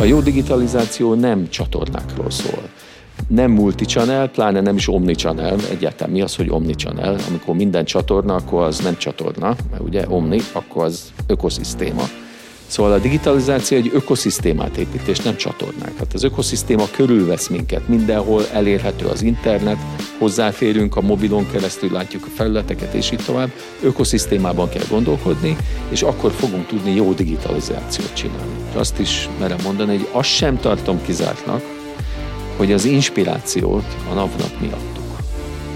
A jó digitalizáció nem csatornákról szól. Nem multi-channel, pláne nem is omni-channel. Egyáltalán mi az, hogy omni-channel? Amikor minden csatorna, akkor az nem csatorna, mert ugye omni, akkor az ökoszisztéma. Szóval a digitalizáció egy ökoszisztémát épít, és nem csatornákat. Az ökoszisztéma körülvesz minket, mindenhol elérhető az internet, hozzáférünk a mobilon keresztül, látjuk a felületeket, és így tovább. Ökoszisztémában kell gondolkodni, és akkor fogunk tudni jó digitalizációt csinálni. Azt is merem mondani, hogy azt sem tartom kizártnak, hogy az inspirációt a napnak miattuk.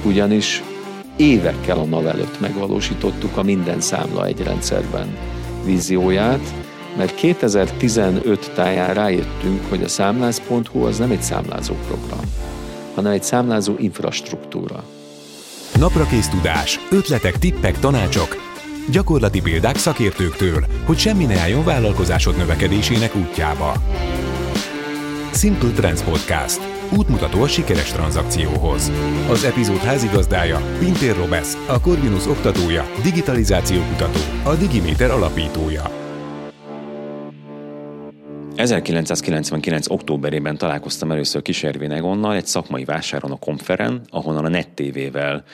Ugyanis évekkel a NAV előtt megvalósítottuk a minden számla egy rendszerben vízióját, mert 2015 táján rájöttünk, hogy a számláz.hu az nem egy számlázó program, hanem egy számlázó infrastruktúra. Naprakész tudás, ötletek, tippek, tanácsok, gyakorlati példák szakértőktől, hogy semmi ne álljon vállalkozásod növekedésének útjába. Simple Trends Podcast. Útmutató a sikeres tranzakcióhoz. Az epizód házigazdája Pintér Robesz, a Corvinus oktatója, digitalizáció kutató, a Digiméter alapítója. 1999. októberében találkoztam először Kiservén Egonnal egy szakmai vásáron a Konferen, ahonnan a NET TV-vel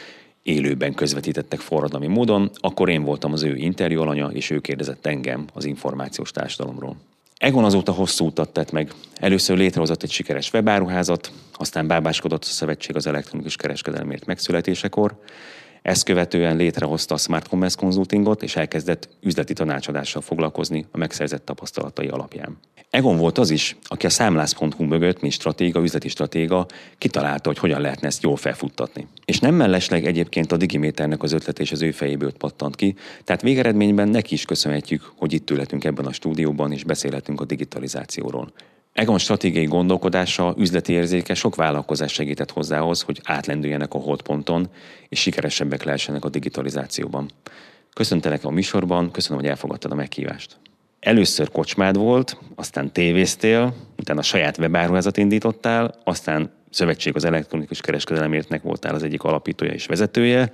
élőben közvetítettek forradalmi módon, akkor én voltam az ő interjú alanya, és ő kérdezett engem az információs társadalomról. Egon azóta hosszú utat tett meg. Először létrehozott egy sikeres webáruházat, aztán bábáskodott a szövetség az elektronikus kereskedelmért megszületésekor, ezt követően létrehozta a Smart Commerce Consultingot, és elkezdett üzleti tanácsadással foglalkozni a megszerzett tapasztalatai alapján. Egon volt az is, aki a számlász.hu mögött, mint stratéga, üzleti stratéga, kitalálta, hogy hogyan lehetne ezt jól felfuttatni. És nem mellesleg egyébként a Digiméternek az ötlet és az ő fejéből pattant ki, tehát végeredményben neki is köszönhetjük, hogy itt ülhetünk ebben a stúdióban és beszélhetünk a digitalizációról. Egon stratégiai gondolkodása, üzleti érzéke sok vállalkozás segített hozzához, hogy átlendüljenek a holdponton, és sikeresebbek lehessenek a digitalizációban. Köszöntelek a műsorban, köszönöm, hogy elfogadtad a meghívást. Először kocsmád volt, aztán tévéztél, utána a saját webáruházat indítottál, aztán Szövetség az elektronikus kereskedelemértnek voltál az egyik alapítója és vezetője,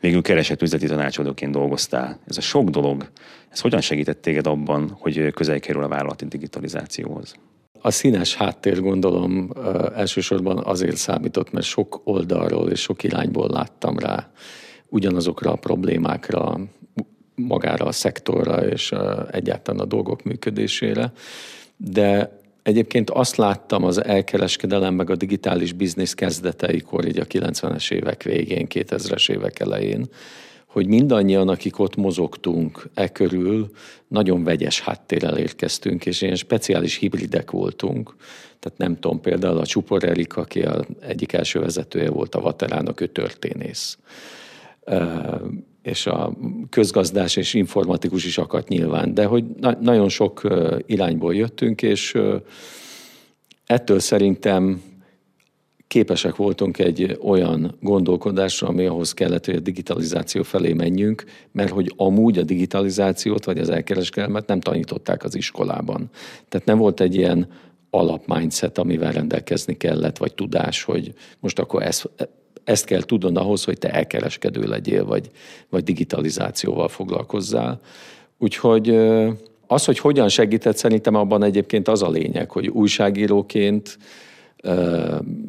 végül keresett üzleti tanácsadóként dolgoztál. Ez a sok dolog, ez hogyan segített téged abban, hogy közel kerül a vállalati digitalizációhoz? A színes háttér gondolom elsősorban azért számított, mert sok oldalról és sok irányból láttam rá ugyanazokra a problémákra, magára a szektorra és egyáltalán a dolgok működésére. De egyébként azt láttam az elkereskedelem meg a digitális biznisz kezdeteikor, így a 90-es évek végén, 2000-es évek elején, hogy mindannyian, akik ott mozogtunk e körül, nagyon vegyes háttérrel érkeztünk, és ilyen speciális hibridek voltunk. Tehát nem tudom, például a Csupor Erik, aki a egyik első vezetője volt a Vaterának, ő történész. És a közgazdás és informatikus is akadt nyilván, de hogy na- nagyon sok irányból jöttünk, és ettől szerintem képesek voltunk egy olyan gondolkodásra, ami ahhoz kellett, hogy a digitalizáció felé menjünk, mert hogy amúgy a digitalizációt vagy az elkereskedelmet nem tanították az iskolában. Tehát nem volt egy ilyen alapmindset, amivel rendelkezni kellett, vagy tudás, hogy most akkor ezt, ezt kell tudnod ahhoz, hogy te elkereskedő legyél, vagy, vagy digitalizációval foglalkozzál. Úgyhogy az, hogy hogyan segített, szerintem abban egyébként az a lényeg, hogy újságíróként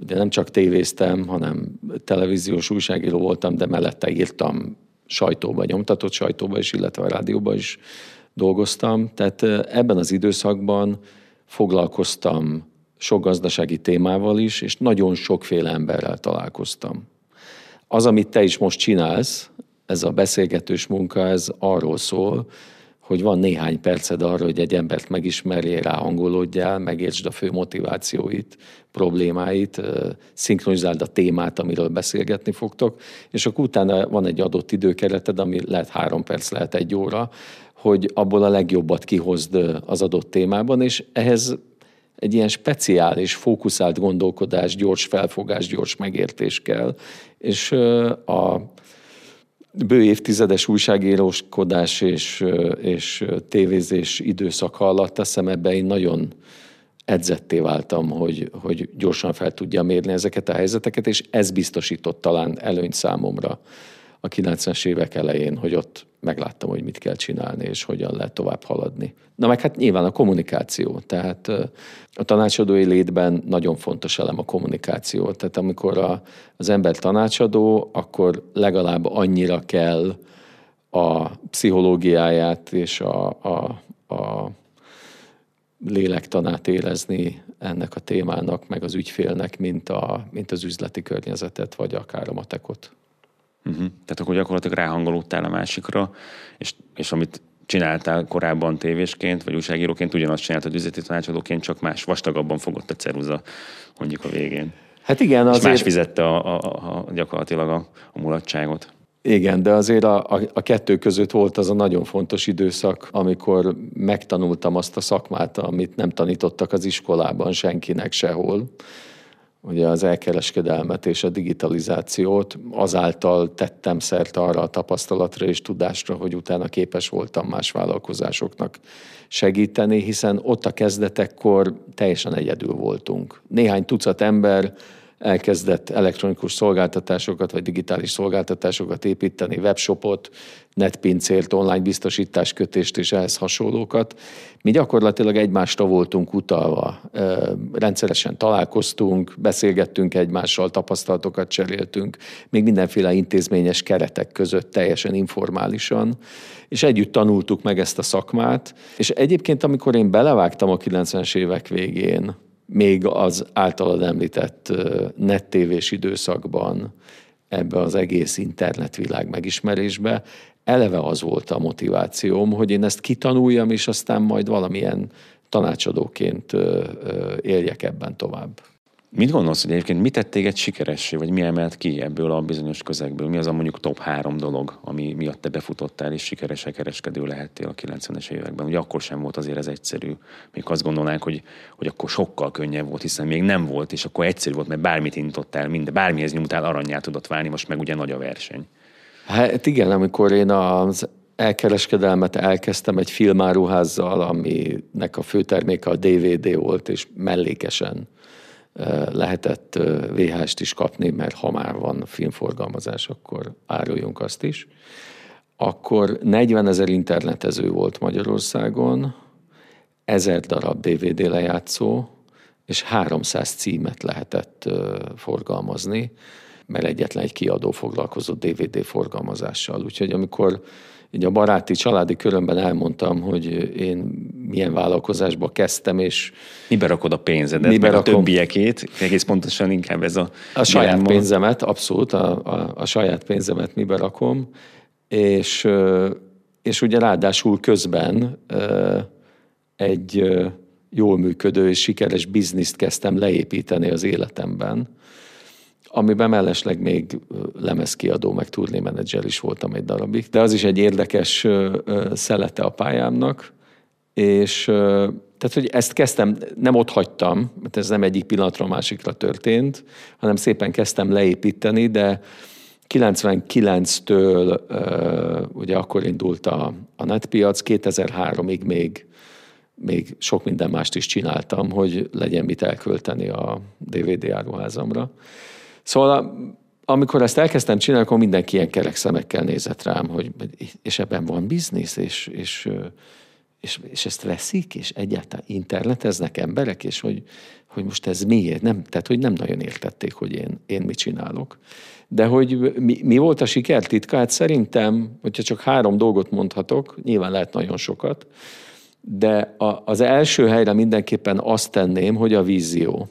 de nem csak tévéztem, hanem televíziós újságíró voltam, de mellette írtam sajtóba, nyomtatott sajtóba is, illetve a rádióba is dolgoztam. Tehát ebben az időszakban foglalkoztam sok gazdasági témával is, és nagyon sokféle emberrel találkoztam. Az, amit te is most csinálsz, ez a beszélgetős munka, ez arról szól, hogy van néhány perced arra, hogy egy embert megismerjél, ráhangolódjál, megértsd a fő motivációit, problémáit, szinkronizáld a témát, amiről beszélgetni fogtok, és akkor utána van egy adott időkereted, ami lehet három perc, lehet egy óra, hogy abból a legjobbat kihozd az adott témában, és ehhez egy ilyen speciális, fókuszált gondolkodás, gyors felfogás, gyors megértés kell, és a bő évtizedes újságíróskodás és, és tévézés időszaka alatt azt hiszem ebbe én nagyon edzetté váltam, hogy, hogy gyorsan fel tudja mérni ezeket a helyzeteket, és ez biztosított talán előnyt számomra a 90-es évek elején, hogy ott megláttam, hogy mit kell csinálni, és hogyan lehet tovább haladni. Na meg hát nyilván a kommunikáció, tehát a tanácsadói létben nagyon fontos elem a kommunikáció. Tehát amikor a, az ember tanácsadó, akkor legalább annyira kell a pszichológiáját és a, a, a lélektanát érezni ennek a témának, meg az ügyfélnek, mint, a, mint az üzleti környezetet, vagy akár a matekot. Uh-huh. Tehát akkor gyakorlatilag ráhangolódtál a másikra, és, és amit csináltál korábban tévésként, vagy újságíróként, ugyanazt csináltad üzleti tanácsadóként, csak más, vastagabban fogott a ceruza mondjuk a végén. Hát igen, azért... És más fizette a, a, a, gyakorlatilag a, a mulatságot. Igen, de azért a, a, a kettő között volt az a nagyon fontos időszak, amikor megtanultam azt a szakmát, amit nem tanítottak az iskolában senkinek sehol, ugye az elkereskedelmet és a digitalizációt, azáltal tettem szert arra a tapasztalatra és tudásra, hogy utána képes voltam más vállalkozásoknak segíteni, hiszen ott a kezdetekkor teljesen egyedül voltunk. Néhány tucat ember elkezdett elektronikus szolgáltatásokat vagy digitális szolgáltatásokat építeni, webshopot, netpincért, online biztosításkötést és ehhez hasonlókat. Mi gyakorlatilag egymásra voltunk utalva. Rendszeresen találkoztunk, beszélgettünk egymással, tapasztalatokat cseréltünk, még mindenféle intézményes keretek között teljesen informálisan, és együtt tanultuk meg ezt a szakmát. És egyébként, amikor én belevágtam a 90-es évek végén, még az általad említett nettévés időszakban ebbe az egész internetvilág megismerésbe, eleve az volt a motivációm, hogy én ezt kitanuljam, és aztán majd valamilyen tanácsadóként éljek ebben tovább. Mit gondolsz, hogy egyébként mit tett téged sikeressé, vagy mi emelt ki ebből a bizonyos közegből? Mi az a mondjuk top három dolog, ami miatt te befutottál és sikeresek kereskedő lehettél a 90-es években? Ugye akkor sem volt azért ez egyszerű. Még azt gondolnánk, hogy, hogy akkor sokkal könnyebb volt, hiszen még nem volt, és akkor egyszerű volt, mert bármit intottál, minden, bármihez nyomtál, aranyát tudott válni, most meg ugye nagy a verseny. Hát igen, amikor én az elkereskedelmet elkezdtem egy filmáruházzal, aminek a főterméke a DVD volt, és mellékesen lehetett VHS-t is kapni, mert ha már van filmforgalmazás, akkor áruljunk azt is. Akkor 40 ezer internetező volt Magyarországon, ezer darab DVD lejátszó, és 300 címet lehetett forgalmazni, mert egyetlen egy kiadó foglalkozott DVD forgalmazással. Úgyhogy amikor így a baráti, családi körömben elmondtam, hogy én milyen vállalkozásba kezdtem, és... Mibe rakod a pénzedet, mibe rakom, a többiekét, egész pontosan inkább ez a... A saját dilemma. pénzemet, abszolút, a, a, a saját pénzemet mibe rakom, és, és ugye ráadásul közben egy jól működő és sikeres bizniszt kezdtem leépíteni az életemben, amiben mellesleg még lemezkiadó, meg turnémenedzser is voltam egy darabig. De az is egy érdekes szelete a pályámnak, és tehát, hogy ezt kezdtem, nem ott hagytam, mert ez nem egyik pillanatra a másikra történt, hanem szépen kezdtem leépíteni, de 99-től ugye akkor indult a, a netpiac, 2003-ig még, még sok minden mást is csináltam, hogy legyen mit elkölteni a DVD áruházamra. Szóval amikor ezt elkezdtem csinálni, akkor mindenki ilyen kerek szemekkel nézett rám, hogy és ebben van biznisz, és, és, és, és ezt veszik, és egyáltalán interneteznek emberek, és hogy, hogy most ez miért? Nem, tehát, hogy nem nagyon értették, hogy én, én mit csinálok. De hogy mi, mi volt a siker titka? Hát szerintem, hogyha csak három dolgot mondhatok, nyilván lehet nagyon sokat, de a, az első helyre mindenképpen azt tenném, hogy a vízió.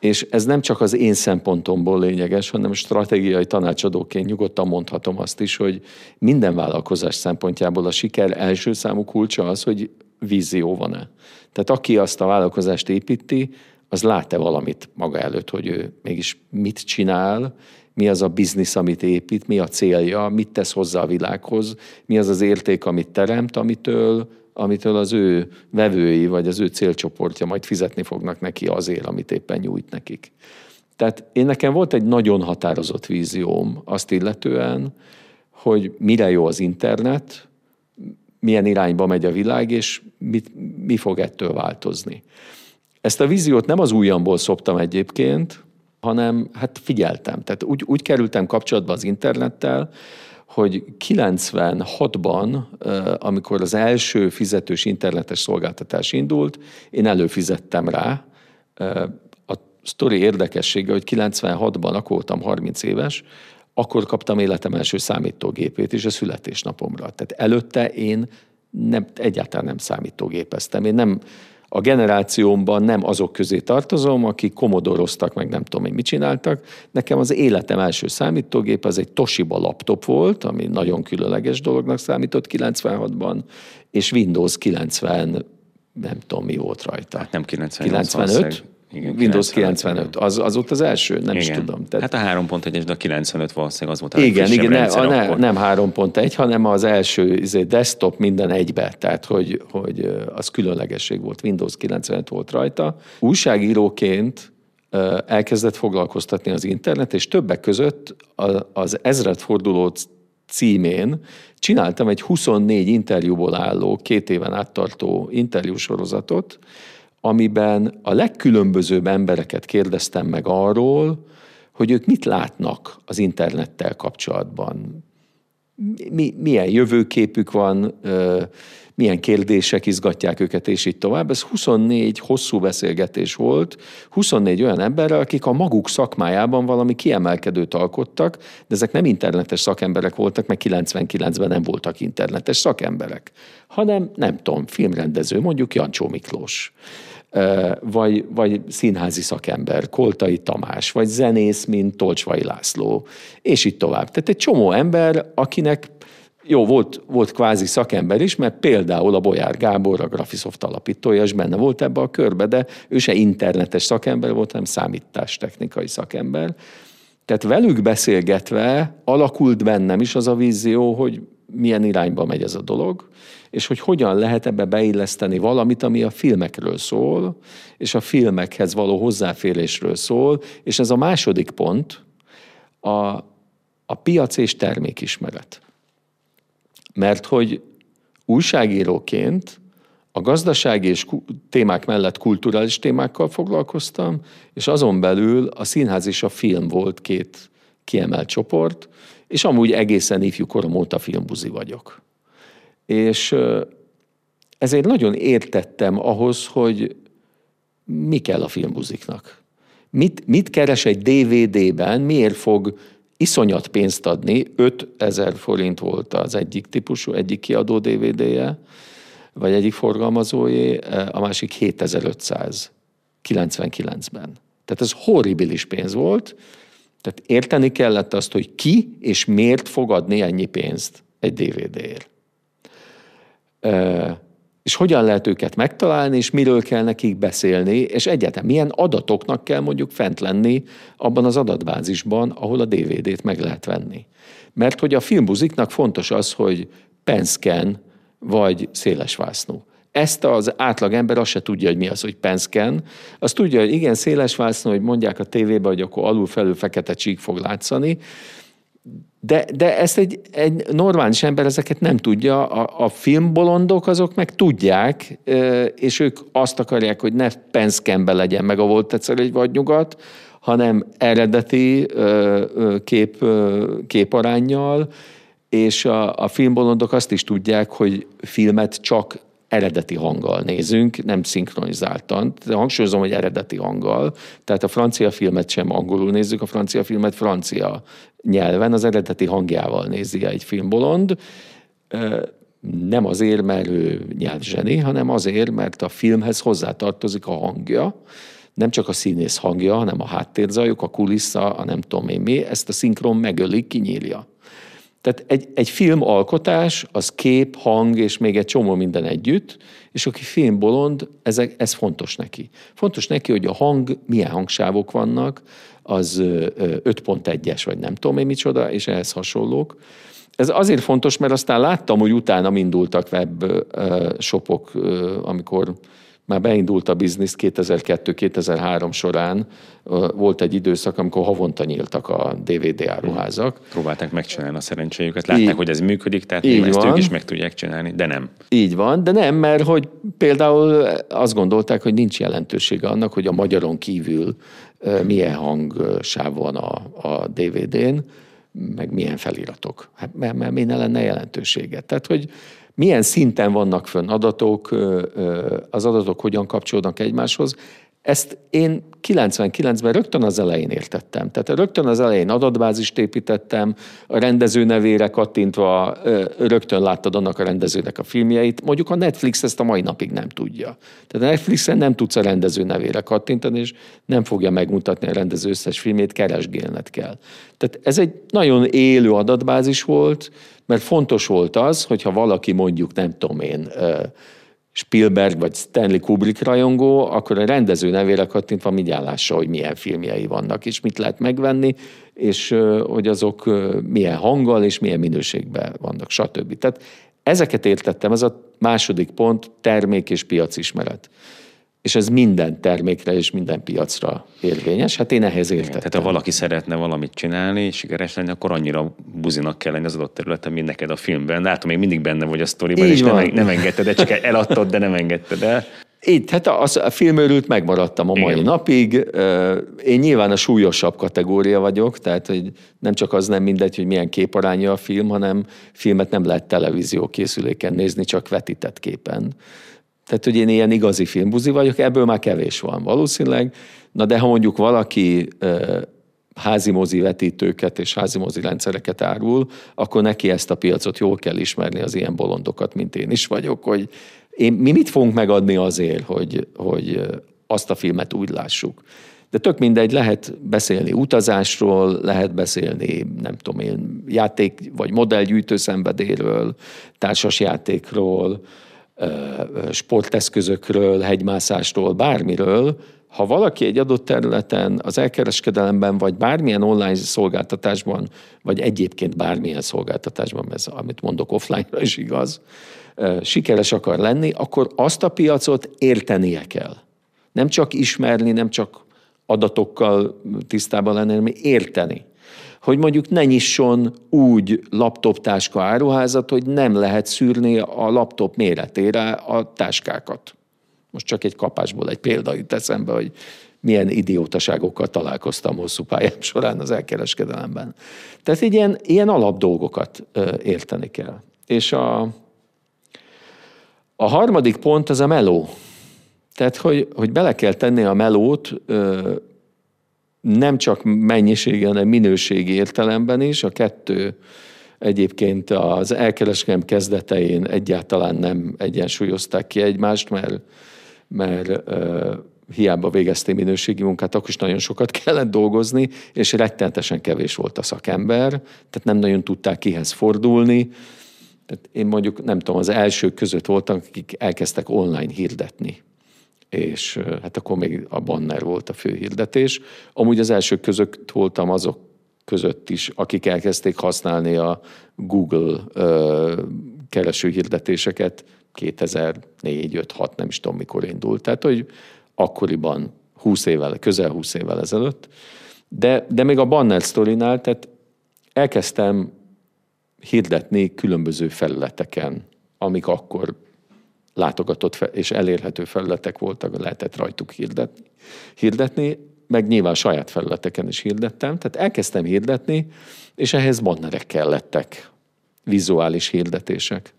És ez nem csak az én szempontomból lényeges, hanem stratégiai tanácsadóként nyugodtan mondhatom azt is, hogy minden vállalkozás szempontjából a siker első számú kulcsa az, hogy vízió van-e. Tehát aki azt a vállalkozást építi, az lát-e valamit maga előtt, hogy ő mégis mit csinál, mi az a biznisz, amit épít, mi a célja, mit tesz hozzá a világhoz, mi az az érték, amit teremt, amitől amitől az ő vevői vagy az ő célcsoportja majd fizetni fognak neki azért, amit éppen nyújt nekik. Tehát én nekem volt egy nagyon határozott vízióm azt illetően, hogy mire jó az internet, milyen irányba megy a világ, és mit, mi fog ettől változni. Ezt a víziót nem az ujjamból szoptam egyébként, hanem hát figyeltem. Tehát úgy, úgy kerültem kapcsolatba az internettel, hogy 96-ban, amikor az első fizetős internetes szolgáltatás indult, én előfizettem rá. A sztori érdekessége, hogy 96-ban, akkor voltam 30 éves, akkor kaptam életem első számítógépét is a születésnapomra. Tehát előtte én nem, egyáltalán nem számítógépeztem. Én nem, a generációmban nem azok közé tartozom, akik komodoroztak, meg nem tudom, hogy mit csináltak. Nekem az életem első számítógép az egy Toshiba laptop volt, ami nagyon különleges dolognak számított 96-ban, és Windows 90, nem tudom, mi volt rajta. Hát nem 98, 95? Igen, Windows 95. Az, az ott az első? Nem igen. is tudom. Tehát... Hát a 3.1-es, de a 95 valószínűleg az volt a Igen, igen ne, a, ne, nem 3.1, hanem az első izé, desktop minden egybe. Tehát, hogy, hogy az különlegesség volt. Windows 95 volt rajta. Újságíróként elkezdett foglalkoztatni az internet, és többek között az ezredforduló címén csináltam egy 24 interjúból álló, két éven áttartó interjúsorozatot, amiben a legkülönbözőbb embereket kérdeztem meg arról, hogy ők mit látnak az internettel kapcsolatban. Mi, milyen jövőképük van, milyen kérdések izgatják őket, és így tovább. Ez 24 hosszú beszélgetés volt, 24 olyan emberrel, akik a maguk szakmájában valami kiemelkedőt alkottak, de ezek nem internetes szakemberek voltak, mert 99-ben nem voltak internetes szakemberek, hanem nem tudom, filmrendező, mondjuk Jancsó Miklós vagy, vagy színházi szakember, Koltai Tamás, vagy zenész, mint Tolcsvai László, és így tovább. Tehát egy csomó ember, akinek jó, volt, volt kvázi szakember is, mert például a Bolyár Gábor, a Graphisoft alapítója is benne volt ebbe a körbe, de ő se internetes szakember volt, hanem számítástechnikai szakember. Tehát velük beszélgetve alakult bennem is az a vízió, hogy milyen irányba megy ez a dolog, és hogy hogyan lehet ebbe beilleszteni valamit, ami a filmekről szól, és a filmekhez való hozzáférésről szól, és ez a második pont, a, a piac és termékismeret. Mert hogy újságíróként a gazdasági és témák mellett kulturális témákkal foglalkoztam, és azon belül a színház és a film volt két kiemelt csoport, és amúgy egészen ifjú korom óta filmbuzi vagyok. És ezért nagyon értettem ahhoz, hogy mi kell a filmbuziknak. Mit, mit keres egy DVD-ben, miért fog iszonyat pénzt adni, 5000 forint volt az egyik típusú, egyik kiadó DVD-je, vagy egyik forgalmazójé, a másik 7500 99-ben. Tehát ez horribilis pénz volt, tehát érteni kellett azt, hogy ki és miért fog adni ennyi pénzt egy DVD-ért. És hogyan lehet őket megtalálni, és miről kell nekik beszélni, és egyáltalán milyen adatoknak kell mondjuk fent lenni abban az adatbázisban, ahol a DVD-t meg lehet venni. Mert hogy a filmbuziknak fontos az, hogy penszken vagy szélesvásznú. Ezt az átlagember azt se tudja, hogy mi az, hogy penszken. Azt tudja, hogy igen, széles vászon, hogy mondják a tévébe, hogy akkor alul felül fekete csík fog látszani, de, de ezt egy, egy normális ember ezeket nem tudja, a, a filmbolondok azok meg tudják, és ők azt akarják, hogy ne penszkenbe legyen meg a volt egyszer egy vagy nyugat, hanem eredeti kép, képarányjal, és a, a filmbolondok azt is tudják, hogy filmet csak eredeti hanggal nézünk, nem szinkronizáltan. De hangsúlyozom, hogy eredeti hanggal. Tehát a francia filmet sem angolul nézzük, a francia filmet francia nyelven, az eredeti hangjával nézi egy filmbolond. Nem azért, mert ő nyelvzseni, hanem azért, mert a filmhez hozzátartozik a hangja, nem csak a színész hangja, hanem a háttérzajok, a kulissza, a nem tudom én mi, ezt a szinkron megölik, kinyílja. Tehát egy, egy film alkotás, az kép, hang és még egy csomó minden együtt, és aki filmbolond, ezek, ez fontos neki. Fontos neki, hogy a hang, milyen hangsávok vannak, az 5.1-es, vagy nem tudom én micsoda, és ehhez hasonlók. Ez azért fontos, mert aztán láttam, hogy utána indultak web shopok, amikor már beindult a biznisz 2002-2003 során, volt egy időszak, amikor havonta nyíltak a DVD áruházak. Próbálták megcsinálni a szerencséjüket, látták, így, hogy ez működik, tehát így ezt ők is meg tudják csinálni, de nem. Így van, de nem, mert hogy például azt gondolták, hogy nincs jelentősége annak, hogy a magyaron kívül milyen hangsáv van a, a DVD-n, meg milyen feliratok. Hát mert, mert mi ne lenne jelentősége. Tehát, hogy milyen szinten vannak fönn adatok, az adatok hogyan kapcsolódnak egymáshoz, ezt én 99-ben rögtön az elején értettem. Tehát rögtön az elején adatbázist építettem, a rendező nevére kattintva rögtön láttad annak a rendezőnek a filmjeit. Mondjuk a Netflix ezt a mai napig nem tudja. Tehát a Netflixen nem tudsz a rendező nevére kattintani, és nem fogja megmutatni a rendező összes filmét, keresgélned kell. Tehát ez egy nagyon élő adatbázis volt, mert fontos volt az, hogyha valaki mondjuk, nem tudom én, Spielberg vagy Stanley Kubrick rajongó, akkor a rendező nevére kattintva mindjárt lássa, hogy milyen filmjei vannak, és mit lehet megvenni, és hogy azok milyen hanggal és milyen minőségben vannak, stb. Tehát ezeket értettem, ez a második pont, termék és piacismeret és ez minden termékre és minden piacra érvényes. Hát én ehhez értettem. Tehát ha valaki szeretne valamit csinálni, és sikeres lenni, akkor annyira buzinak kell lenni az adott területen, mint neked a filmben. Látom, még mindig benne vagy a sztoriban, Így és van. nem, nem engedted el, csak eladtad, de nem engedted el. Így, hát a, a filmőrült megmaradtam a mai Igen. napig. Én nyilván a súlyosabb kategória vagyok, tehát hogy nem csak az nem mindegy, hogy milyen képaránya a film, hanem filmet nem lehet televízió készüléken nézni, csak vetített képen. Tehát, hogy én ilyen igazi filmbuzi vagyok, ebből már kevés van valószínűleg. Na de ha mondjuk valaki házi mozi vetítőket és házi mozi rendszereket árul, akkor neki ezt a piacot jól kell ismerni az ilyen bolondokat, mint én is vagyok, hogy én, mi mit fogunk megadni azért, hogy, hogy azt a filmet úgy lássuk. De tök mindegy, lehet beszélni utazásról, lehet beszélni, nem tudom én, játék vagy modellgyűjtő szenvedéről, társasjátékról, sporteszközökről, hegymászásról, bármiről, ha valaki egy adott területen, az elkereskedelemben, vagy bármilyen online szolgáltatásban, vagy egyébként bármilyen szolgáltatásban, ez amit mondok offline-ra is igaz, sikeres akar lenni, akkor azt a piacot értenie kell. Nem csak ismerni, nem csak adatokkal tisztában lenni, hanem érteni hogy mondjuk ne nyisson úgy laptoptáska áruházat, hogy nem lehet szűrni a laptop méretére a táskákat. Most csak egy kapásból egy példa jut eszembe, hogy milyen idiótaságokkal találkoztam hosszú pályám során az elkereskedelemben. Tehát egy ilyen, ilyen alap dolgokat érteni kell. És a, a harmadik pont az a meló. Tehát, hogy, hogy bele kell tenni a melót nem csak mennyiségi, hanem minőségi értelemben is. A kettő egyébként az elkereskedelem kezdetein egyáltalán nem egyensúlyozták ki egymást, mert, mert hiába végezték minőségi munkát, akkor is nagyon sokat kellett dolgozni, és rettenetesen kevés volt a szakember, tehát nem nagyon tudták kihez fordulni. Tehát én mondjuk, nem tudom, az elsők között voltam, akik elkezdtek online hirdetni és hát akkor még a banner volt a fő hirdetés. Amúgy az elsők között voltam azok között is, akik elkezdték használni a Google ö, kereső hirdetéseket 2004, 5, 6, nem is tudom mikor indult. Tehát, hogy akkoriban 20 évvel, közel 20 évvel ezelőtt. De, de még a banner sztorinál, tehát elkezdtem hirdetni különböző felületeken, amik akkor látogatott és elérhető felületek voltak, lehetett rajtuk hirdetni, hirdetni, meg nyilván saját felületeken is hirdettem, tehát elkezdtem hirdetni, és ehhez bannerek kellettek, vizuális hirdetések.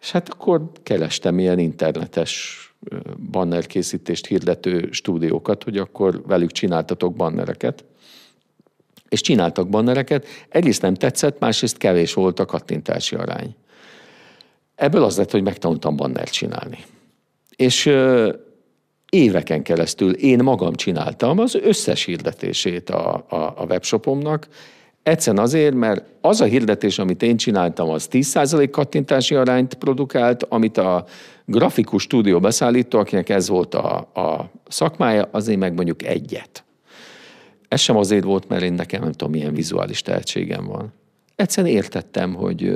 És hát akkor kerestem ilyen internetes bannerkészítést hirdető stúdiókat, hogy akkor velük csináltatok bannereket. És csináltak bannereket. Egyrészt nem tetszett, másrészt kevés volt a kattintási arány. Ebből az lett, hogy megtanultam bannert csinálni. És éveken keresztül én magam csináltam az összes hirdetését a, a, a webshopomnak, Egyszerűen azért, mert az a hirdetés, amit én csináltam, az 10% kattintási arányt produkált, amit a grafikus stúdió beszállító, akinek ez volt a, a szakmája, azért meg mondjuk egyet. Ez sem azért volt, mert én nekem nem tudom, milyen vizuális tehetségem van. Egyszerűen értettem, hogy,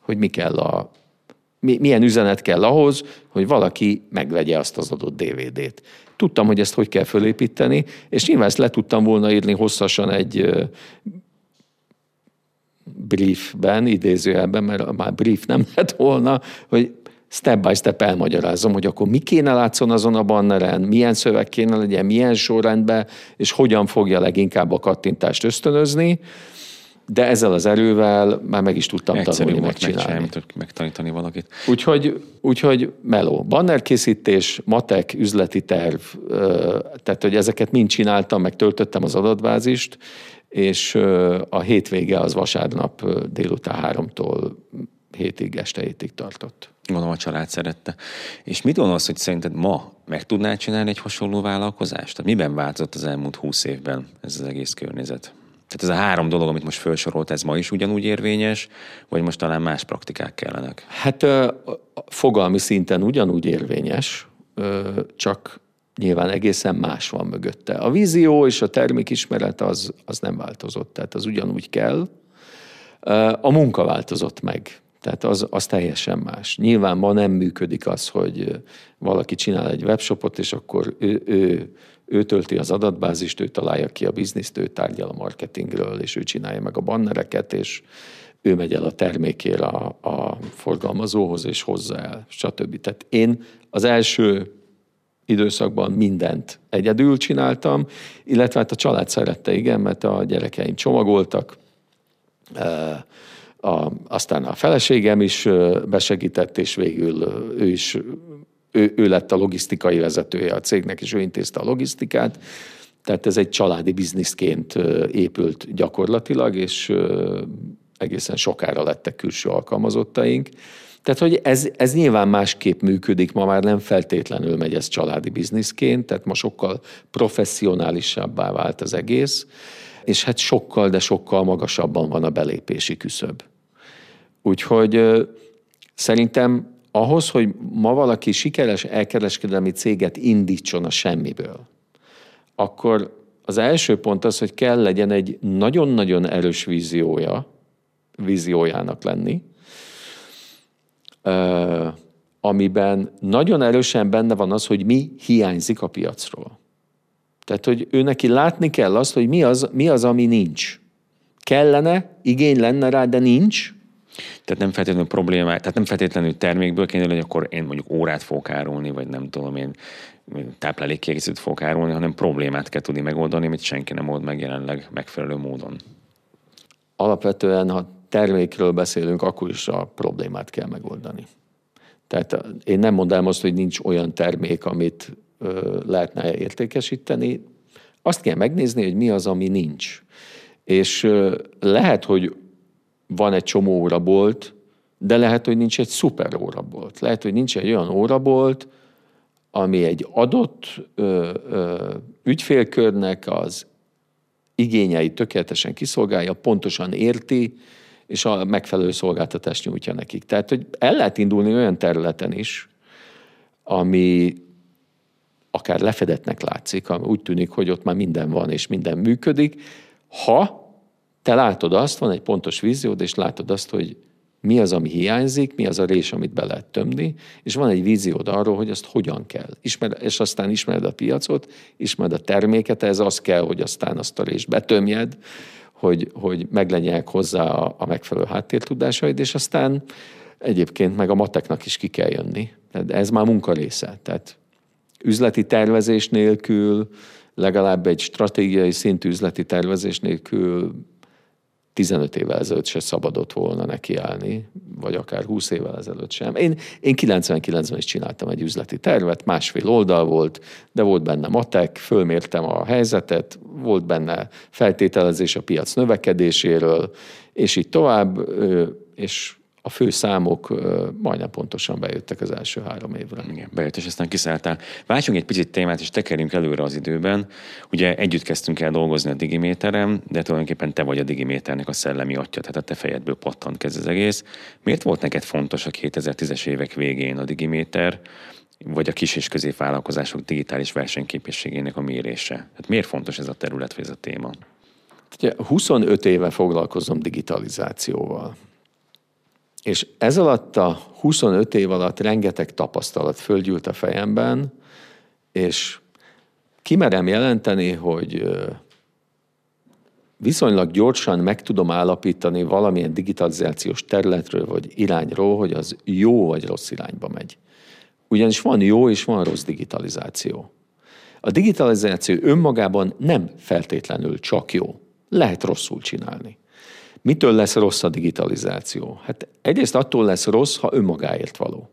hogy mi kell a, milyen üzenet kell ahhoz, hogy valaki megvegye azt az adott DVD-t. Tudtam, hogy ezt hogy kell fölépíteni, és nyilván ezt le tudtam volna írni hosszasan egy briefben, idézőjelben, mert már brief nem lett volna, hogy step by step elmagyarázom, hogy akkor mi kéne látszon azon a banneren, milyen szöveg kéne legyen, milyen sorrendben, és hogyan fogja leginkább a kattintást ösztönözni, de ezzel az erővel már meg is tudtam Egyszerű tanulni, megcsinálni. Meg megtanítani valakit. Úgyhogy, úgyhogy meló. Banner készítés, matek, üzleti terv, tehát hogy ezeket mind csináltam, meg töltöttem az adatbázist, és a hétvége az vasárnap délután háromtól hétig, este hétig tartott. Gondolom a család szerette. És mit gondolsz, hogy szerinted ma meg tudnál csinálni egy hasonló vállalkozást? Miben változott az elmúlt húsz évben ez az egész környezet? Tehát ez a három dolog, amit most felsorolt, ez ma is ugyanúgy érvényes, vagy most talán más praktikák kellenek? Hát fogalmi szinten ugyanúgy érvényes, csak nyilván egészen más van mögötte. A vízió és a termékismeret az, az nem változott, tehát az ugyanúgy kell. A munka változott meg. Tehát az, az teljesen más. Nyilván ma nem működik az, hogy valaki csinál egy webshopot, és akkor ő, ő, ő tölti az adatbázist, ő találja ki a bizniszt, ő tárgyal a marketingről, és ő csinálja meg a bannereket, és ő megy el a termékére a, a forgalmazóhoz, és hozza el, stb. Tehát én az első időszakban mindent egyedül csináltam, illetve hát a család szerette, igen, mert a gyerekeim csomagoltak, a, aztán a feleségem is besegített, és végül ő is, ő, ő lett a logisztikai vezetője a cégnek, és ő intézte a logisztikát. Tehát ez egy családi bizniszként épült gyakorlatilag, és egészen sokára lettek külső alkalmazottaink. Tehát, hogy ez, ez nyilván másképp működik, ma már nem feltétlenül megy ez családi bizniszként, tehát ma sokkal professzionálisabbá vált az egész, és hát sokkal, de sokkal magasabban van a belépési küszöb. Úgyhogy szerintem ahhoz, hogy ma valaki sikeres elkereskedelmi céget indítson a semmiből, akkor az első pont az, hogy kell legyen egy nagyon-nagyon erős víziója, víziójának lenni, amiben nagyon erősen benne van az, hogy mi hiányzik a piacról. Tehát, hogy ő neki látni kell azt, hogy mi az, mi az ami nincs. Kellene, igény lenne rá, de nincs, tehát nem feltétlenül problémák, tehát nem feltétlenül termékből kéne, hogy akkor én mondjuk órát fogok árulni, vagy nem tudom én táplálékkiegészítőt fogok árulni, hanem problémát kell tudni megoldani, amit senki nem old meg jelenleg megfelelő módon. Alapvetően, ha termékről beszélünk, akkor is a problémát kell megoldani. Tehát én nem mondom azt, hogy nincs olyan termék, amit ö, lehetne értékesíteni. Azt kell megnézni, hogy mi az, ami nincs. És ö, lehet, hogy van egy csomó órabolt, de lehet, hogy nincs egy szuper órabolt. Lehet, hogy nincs egy olyan órabolt, ami egy adott ö, ö, ügyfélkörnek az igényeit tökéletesen kiszolgálja, pontosan érti, és a megfelelő szolgáltatást nyújtja nekik. Tehát, hogy el lehet indulni olyan területen is, ami akár lefedetnek látszik, ami úgy tűnik, hogy ott már minden van és minden működik, ha te látod azt, van egy pontos víziód, és látod azt, hogy mi az, ami hiányzik, mi az a rés, amit be lehet tömni, és van egy víziód arról, hogy azt hogyan kell. Ismer, és aztán ismered a piacot, ismered a terméket, ez az kell, hogy aztán azt a rést betömjed, hogy, hogy meglegyenek hozzá a, a megfelelő háttértudásaid, és aztán egyébként meg a mateknak is ki kell jönni. De ez már munka része. Tehát üzleti tervezés nélkül, legalább egy stratégiai szintű üzleti tervezés nélkül 15 évvel ezelőtt se szabadott volna nekiállni, vagy akár 20 évvel ezelőtt sem. Én, én 99-ben is csináltam egy üzleti tervet, másfél oldal volt, de volt benne matek, fölmértem a helyzetet, volt benne feltételezés a piac növekedéséről, és így tovább, és a fő számok majdnem pontosan bejöttek az első három évre. Igen, bejött, és aztán kiszálltál. Váltsunk egy picit témát, és tekerjünk előre az időben. Ugye együtt kezdtünk el dolgozni a Digiméterem, de tulajdonképpen te vagy a Digiméternek a szellemi atya, tehát a te fejedből pattant kezd az egész. Miért volt neked fontos a 2010-es évek végén a Digiméter, vagy a kis és középvállalkozások digitális versenyképességének a mérése? Hát miért fontos ez a terület, vagy ez a téma? 25 éve foglalkozom digitalizációval És ez alatt a 25 év alatt rengeteg tapasztalat földgyűlt a fejemben, és kimerem jelenteni, hogy viszonylag gyorsan meg tudom állapítani valamilyen digitalizációs területről vagy irányról, hogy az jó vagy rossz irányba megy. Ugyanis van jó és van rossz digitalizáció. A digitalizáció önmagában nem feltétlenül csak jó. Lehet rosszul csinálni. Mitől lesz rossz a digitalizáció? Hát egyrészt attól lesz rossz, ha önmagáért való.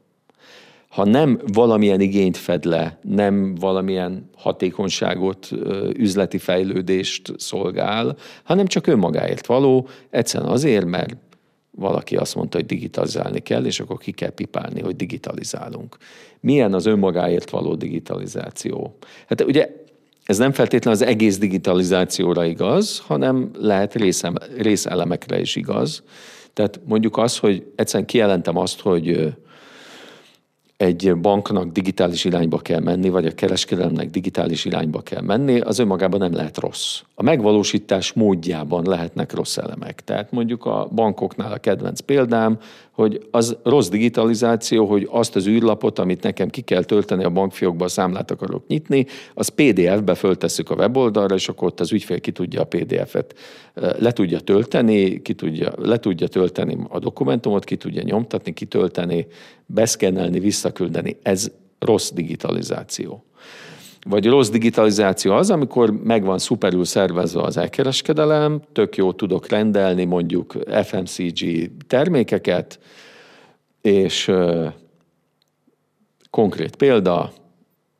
Ha nem valamilyen igényt fed le, nem valamilyen hatékonyságot, üzleti fejlődést szolgál, hanem csak önmagáért való, egyszerűen azért, mert valaki azt mondta, hogy digitalizálni kell, és akkor ki kell pipálni, hogy digitalizálunk. Milyen az önmagáért való digitalizáció? Hát ugye ez nem feltétlenül az egész digitalizációra igaz, hanem lehet részem, részelemekre is igaz. Tehát mondjuk az, hogy egyszerűen kijelentem azt, hogy egy banknak digitális irányba kell menni, vagy a kereskedelemnek digitális irányba kell menni, az önmagában nem lehet rossz. A megvalósítás módjában lehetnek rossz elemek. Tehát mondjuk a bankoknál a kedvenc példám, hogy az rossz digitalizáció, hogy azt az űrlapot, amit nekem ki kell tölteni a bankfiókba, a számlát akarok nyitni, az PDF-be föltesszük a weboldalra, és akkor ott az ügyfél ki tudja a PDF-et le tudja tölteni, ki tudja, le tudja tölteni a dokumentumot, ki tudja nyomtatni, kitölteni, beszkennelni, visszaküldeni. Ez rossz digitalizáció. Vagy rossz digitalizáció az, amikor megvan szuperül szervezve az elkereskedelem, tök jó tudok rendelni mondjuk FMCG termékeket, és konkrét példa,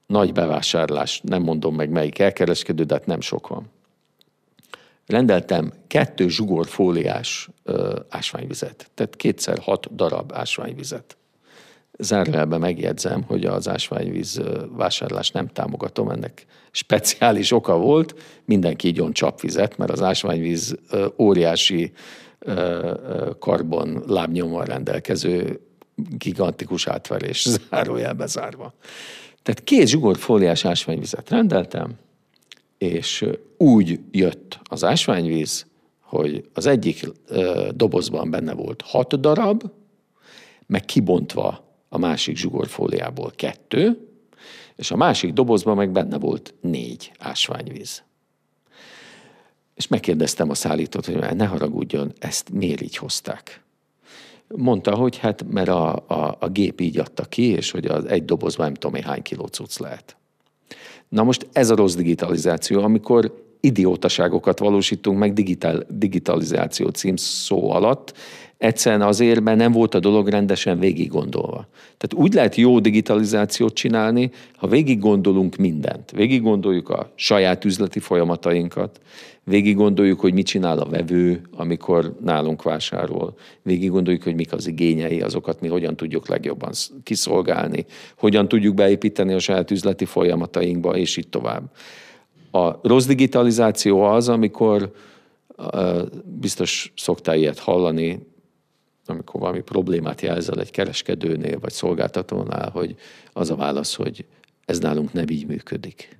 nagy bevásárlás, nem mondom meg melyik elkereskedő, de hát nem sok van. Rendeltem kettő zsugorfóliás ásványvizet, tehát kétszer hat darab ásványvizet. Zárójelben megjegyzem, hogy az ásványvíz vásárlást nem támogatom, ennek speciális oka volt, mindenki igyon csapvizet, mert az ásványvíz óriási karbon lábnyommal rendelkező gigantikus átverés, zárójelbe zárva. Tehát két zsugorfóliás ásványvizet rendeltem, és úgy jött az ásványvíz, hogy az egyik dobozban benne volt hat darab, meg kibontva a másik zsugorfóliából kettő, és a másik dobozban meg benne volt négy ásványvíz. És megkérdeztem a szállítót, hogy ne haragudjon, ezt miért így hozták? Mondta, hogy hát mert a, a, a gép így adta ki, és hogy az egy dobozban nem tudom hány kiló cucc lehet. Na most ez a rossz digitalizáció, amikor idiótaságokat valósítunk meg digitál, digitalizáció szó alatt, egyszerűen azért, mert nem volt a dolog rendesen végig gondolva. Tehát úgy lehet jó digitalizációt csinálni, ha végig gondolunk mindent. Végig gondoljuk a saját üzleti folyamatainkat, végig gondoljuk, hogy mit csinál a vevő, amikor nálunk vásárol, végig gondoljuk, hogy mik az igényei, azokat mi hogyan tudjuk legjobban kiszolgálni, hogyan tudjuk beépíteni a saját üzleti folyamatainkba, és így tovább. A rossz digitalizáció az, amikor biztos szoktál ilyet hallani, amikor valami problémát jelzel egy kereskedőnél vagy szolgáltatónál, hogy az a válasz, hogy ez nálunk nem így működik.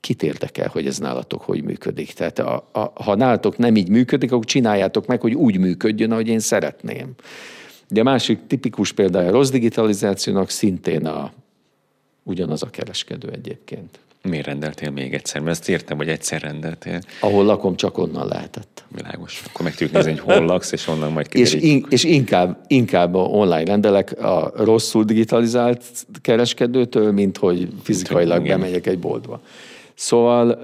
Kit érdekel, hogy ez nálatok hogy működik? Tehát a, a, ha nálatok nem így működik, akkor csináljátok meg, hogy úgy működjön, ahogy én szeretném. De a másik tipikus példája a rossz digitalizációnak szintén a, ugyanaz a kereskedő egyébként. Miért rendeltél még egyszer? Mert ezt értem, hogy egyszer rendeltél. Ahol lakom, csak onnan lehetett. Világos. Akkor meg tudjuk nézni, hogy hol laksz, és onnan majd és, in, és inkább, inkább online rendelek a rosszul digitalizált kereskedőtől, mint hogy fizikailag bemegyek egy boltba. Szóval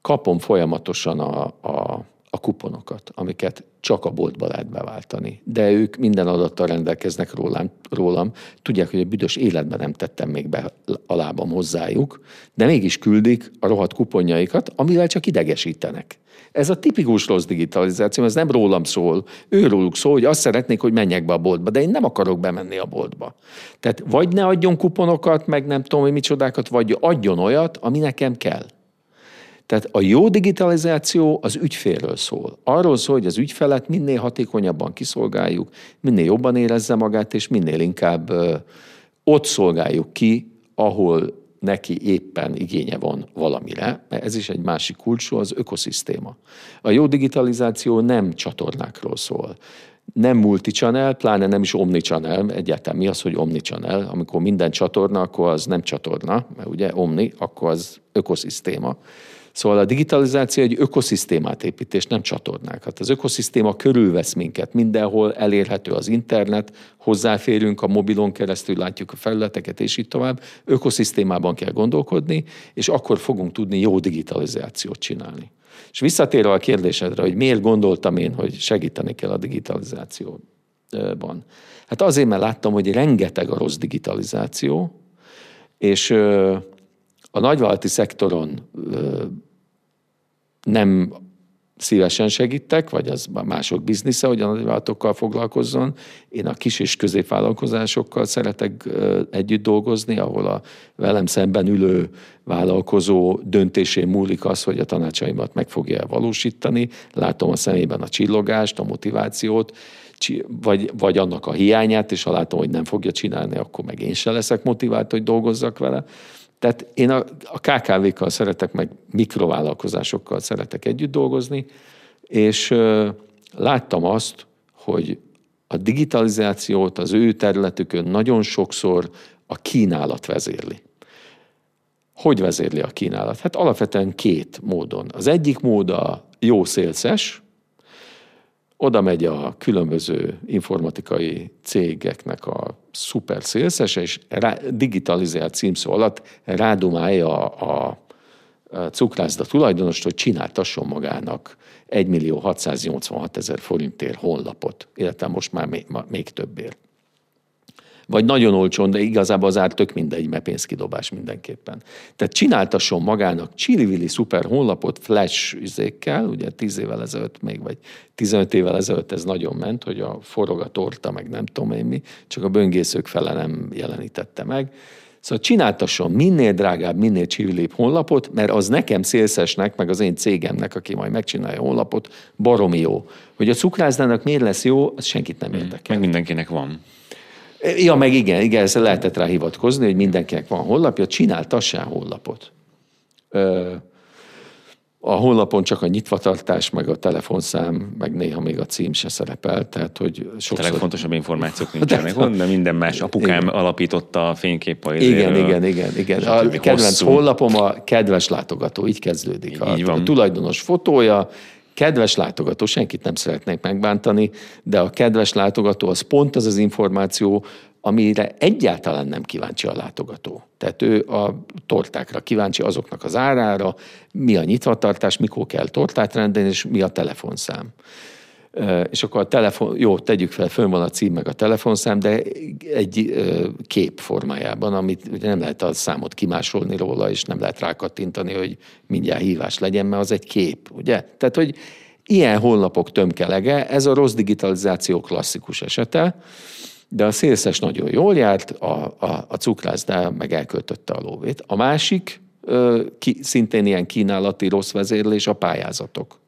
kapom folyamatosan a, a a kuponokat, amiket csak a boltba lehet beváltani. De ők minden adattal rendelkeznek rólam, rólam. Tudják, hogy a büdös életben nem tettem még be a lábam hozzájuk, de mégis küldik a rohadt kuponjaikat, amivel csak idegesítenek. Ez a tipikus rossz digitalizáció, ez nem rólam szól, őróluk szól, hogy azt szeretnék, hogy menjek be a boltba, de én nem akarok bemenni a boltba. Tehát vagy ne adjon kuponokat, meg nem tudom, hogy micsodákat, vagy adjon olyat, ami nekem kell. Tehát a jó digitalizáció az ügyfélről szól. Arról szól, hogy az ügyfelet minél hatékonyabban kiszolgáljuk, minél jobban érezze magát, és minél inkább ott szolgáljuk ki, ahol neki éppen igénye van valamire, mert ez is egy másik kulcsú, az ökoszisztéma. A jó digitalizáció nem csatornákról szól. Nem multichannel, pláne nem is omnichannel, egyáltalán mi az, hogy omnichannel, amikor minden csatorna, akkor az nem csatorna, mert ugye omni, akkor az ökoszisztéma. Szóval a digitalizáció egy ökoszisztémát épít, és nem csatornákat. Az ökoszisztéma körülvesz minket, mindenhol elérhető az internet, hozzáférünk a mobilon keresztül, látjuk a felületeket, és így tovább. Ökoszisztémában kell gondolkodni, és akkor fogunk tudni jó digitalizációt csinálni. És visszatérve a kérdésedre, hogy miért gondoltam én, hogy segíteni kell a digitalizációban. Hát azért, mert láttam, hogy rengeteg a rossz digitalizáció, és a nagyvállalati szektoron nem szívesen segítek, vagy az mások biznisze, hogy a nagyvállalatokkal foglalkozzon. Én a kis és középvállalkozásokkal szeretek együtt dolgozni, ahol a velem szemben ülő vállalkozó döntésén múlik az, hogy a tanácsaimat meg fogja valósítani. Látom a szemében a csillogást, a motivációt, vagy, vagy annak a hiányát, és ha látom, hogy nem fogja csinálni, akkor meg én se leszek motivált, hogy dolgozzak vele. Tehát én a, a KKV-kkal szeretek, meg mikrovállalkozásokkal szeretek együtt dolgozni, és ö, láttam azt, hogy a digitalizációt az ő területükön nagyon sokszor a kínálat vezérli. Hogy vezérli a kínálat? Hát alapvetően két módon. Az egyik mód a jó szélszes, oda megy a különböző informatikai cégeknek a szuper szélszese, és rá, digitalizált címszó alatt rádumálja a, a cukrászda tulajdonost, hogy csináltasson magának 1 millió 686 ezer forintért honlapot, illetve most már még, még többért vagy nagyon olcsón, de igazából az ár tök mindegy, mert pénzkidobás mindenképpen. Tehát csináltasson magának csili szuper honlapot flash üzékkel, ugye 10 évvel ezelőtt még, vagy 15 évvel ezelőtt ez nagyon ment, hogy a forog a torta, meg nem tudom én mi, csak a böngészők fele nem jelenítette meg. Szóval csináltasson minél drágább, minél csivilibb honlapot, mert az nekem szélszesnek, meg az én cégemnek, aki majd megcsinálja a honlapot, baromi jó. Hogy a cukrászdának miért lesz jó, az senkit nem érdekel. Meg mindenkinek van. Ja, meg igen, igen, ezt lehetett rá hivatkozni, hogy mindenkinek van honlapja, csináltassál honlapot. A honlapon csak a nyitvatartás, meg a telefonszám, meg néha még a cím se szerepel, tehát hogy sokszor... A legfontosabb információk nincsenek de, de minden más. Apukám igen. alapította a fénykép Igen, igen, igen, igen. A kedvenc hosszú. honlapom a kedves látogató, így kezdődik. Így a, van. a tulajdonos fotója, Kedves látogató, senkit nem szeretnék megbántani, de a kedves látogató az pont az az információ, amire egyáltalán nem kíváncsi a látogató. Tehát ő a tortákra kíváncsi, azoknak az árára, mi a nyitvatartás, mikor kell tortát rendelni, és mi a telefonszám és akkor a telefon, jó, tegyük fel, fönn van a cím meg a telefonszám, de egy kép formájában, amit ugye nem lehet a számot kimásolni róla, és nem lehet rákattintani, hogy mindjárt hívás legyen, mert az egy kép, ugye? Tehát, hogy ilyen honlapok tömkelege, ez a rossz digitalizáció klasszikus esete, de a szélszes nagyon jól járt, a, a, a cukrászda meg elköltötte a lóvét. A másik, ki, szintén ilyen kínálati rossz vezérlés, a pályázatok.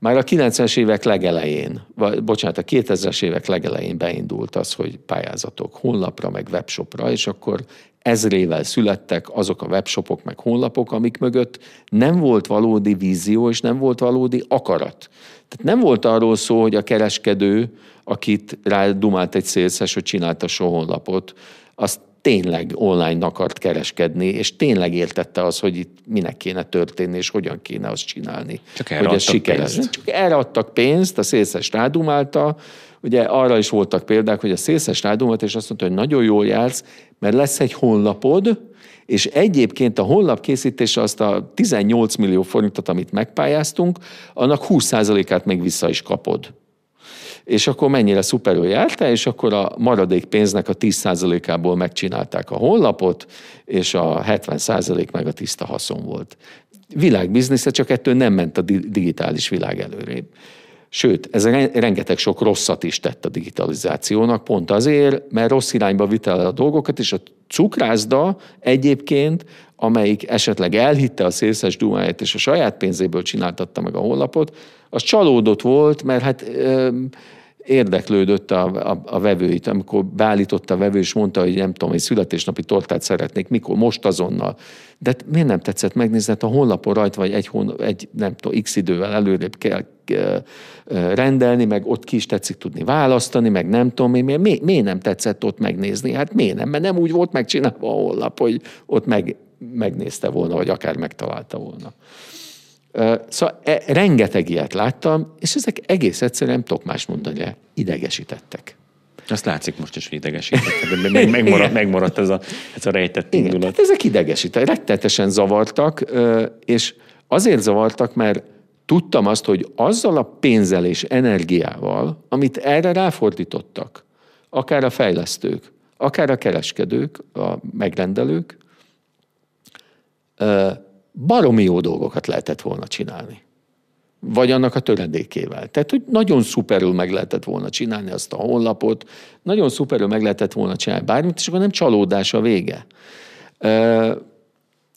Már a 90-es évek legelején, vagy bocsánat, a 2000-es évek legelején beindult az, hogy pályázatok honlapra, meg webshopra, és akkor ezrével születtek azok a webshopok, meg honlapok, amik mögött nem volt valódi vízió, és nem volt valódi akarat. Tehát nem volt arról szó, hogy a kereskedő, akit rádumált egy szélszes, hogy csinálta a honlapot, azt tényleg online akart kereskedni, és tényleg értette az, hogy itt minek kéne történni, és hogyan kéne azt csinálni. Csak erre hogy ez sikeres. Pénzt. Csak erre adtak pénzt, a szélszes rádumálta, Ugye arra is voltak példák, hogy a szélszes rádumált, és azt mondta, hogy nagyon jól jársz, mert lesz egy honlapod, és egyébként a honlap készítése azt a 18 millió forintot, amit megpályáztunk, annak 20%-át még vissza is kapod és akkor mennyire szuperül jártál, és akkor a maradék pénznek a 10%-ából megcsinálták a honlapot, és a 70% meg a tiszta haszon volt. Világbiznisze, csak ettől nem ment a digitális világ előrébb. Sőt, ez rengeteg sok rosszat is tett a digitalizációnak, pont azért, mert rossz irányba vitte el a dolgokat, és a cukrászda egyébként, amelyik esetleg elhitte a szélszes dumáját, és a saját pénzéből csináltatta meg a honlapot, az csalódott volt, mert hát érdeklődött a, a, a vevőit, amikor beállította a vevő, és mondta, hogy nem tudom, egy születésnapi tortát szeretnék, mikor, most azonnal. De miért nem tetszett megnézni, hát a honlapon rajta vagy egy, hónap, egy nem tudom, x idővel előrébb kell rendelni, meg ott ki is tetszik tudni választani, meg nem tudom, miért, miért, miért nem tetszett ott megnézni? Hát miért nem? Mert nem úgy volt megcsinálva a honlap, hogy ott meg, megnézte volna, vagy akár megtalálta volna. Szóval e, rengeteg ilyet láttam, és ezek egész egyszerűen nem tudok más mondani, idegesítettek. Azt látszik most is, hogy idegesítettek, de meg, megmaradt, megmaradt ez a, ez a rejtett indulat. Igen, ezek idegesítettek, rettetesen zavartak, és azért zavartak, mert tudtam azt, hogy azzal a pénzzel és energiával, amit erre ráfordítottak, akár a fejlesztők, akár a kereskedők, a megrendelők, baromi jó dolgokat lehetett volna csinálni. Vagy annak a töredékével. Tehát, hogy nagyon szuperül meg lehetett volna csinálni azt a honlapot, nagyon szuperül meg lehetett volna csinálni bármit, és akkor nem csalódás a vége.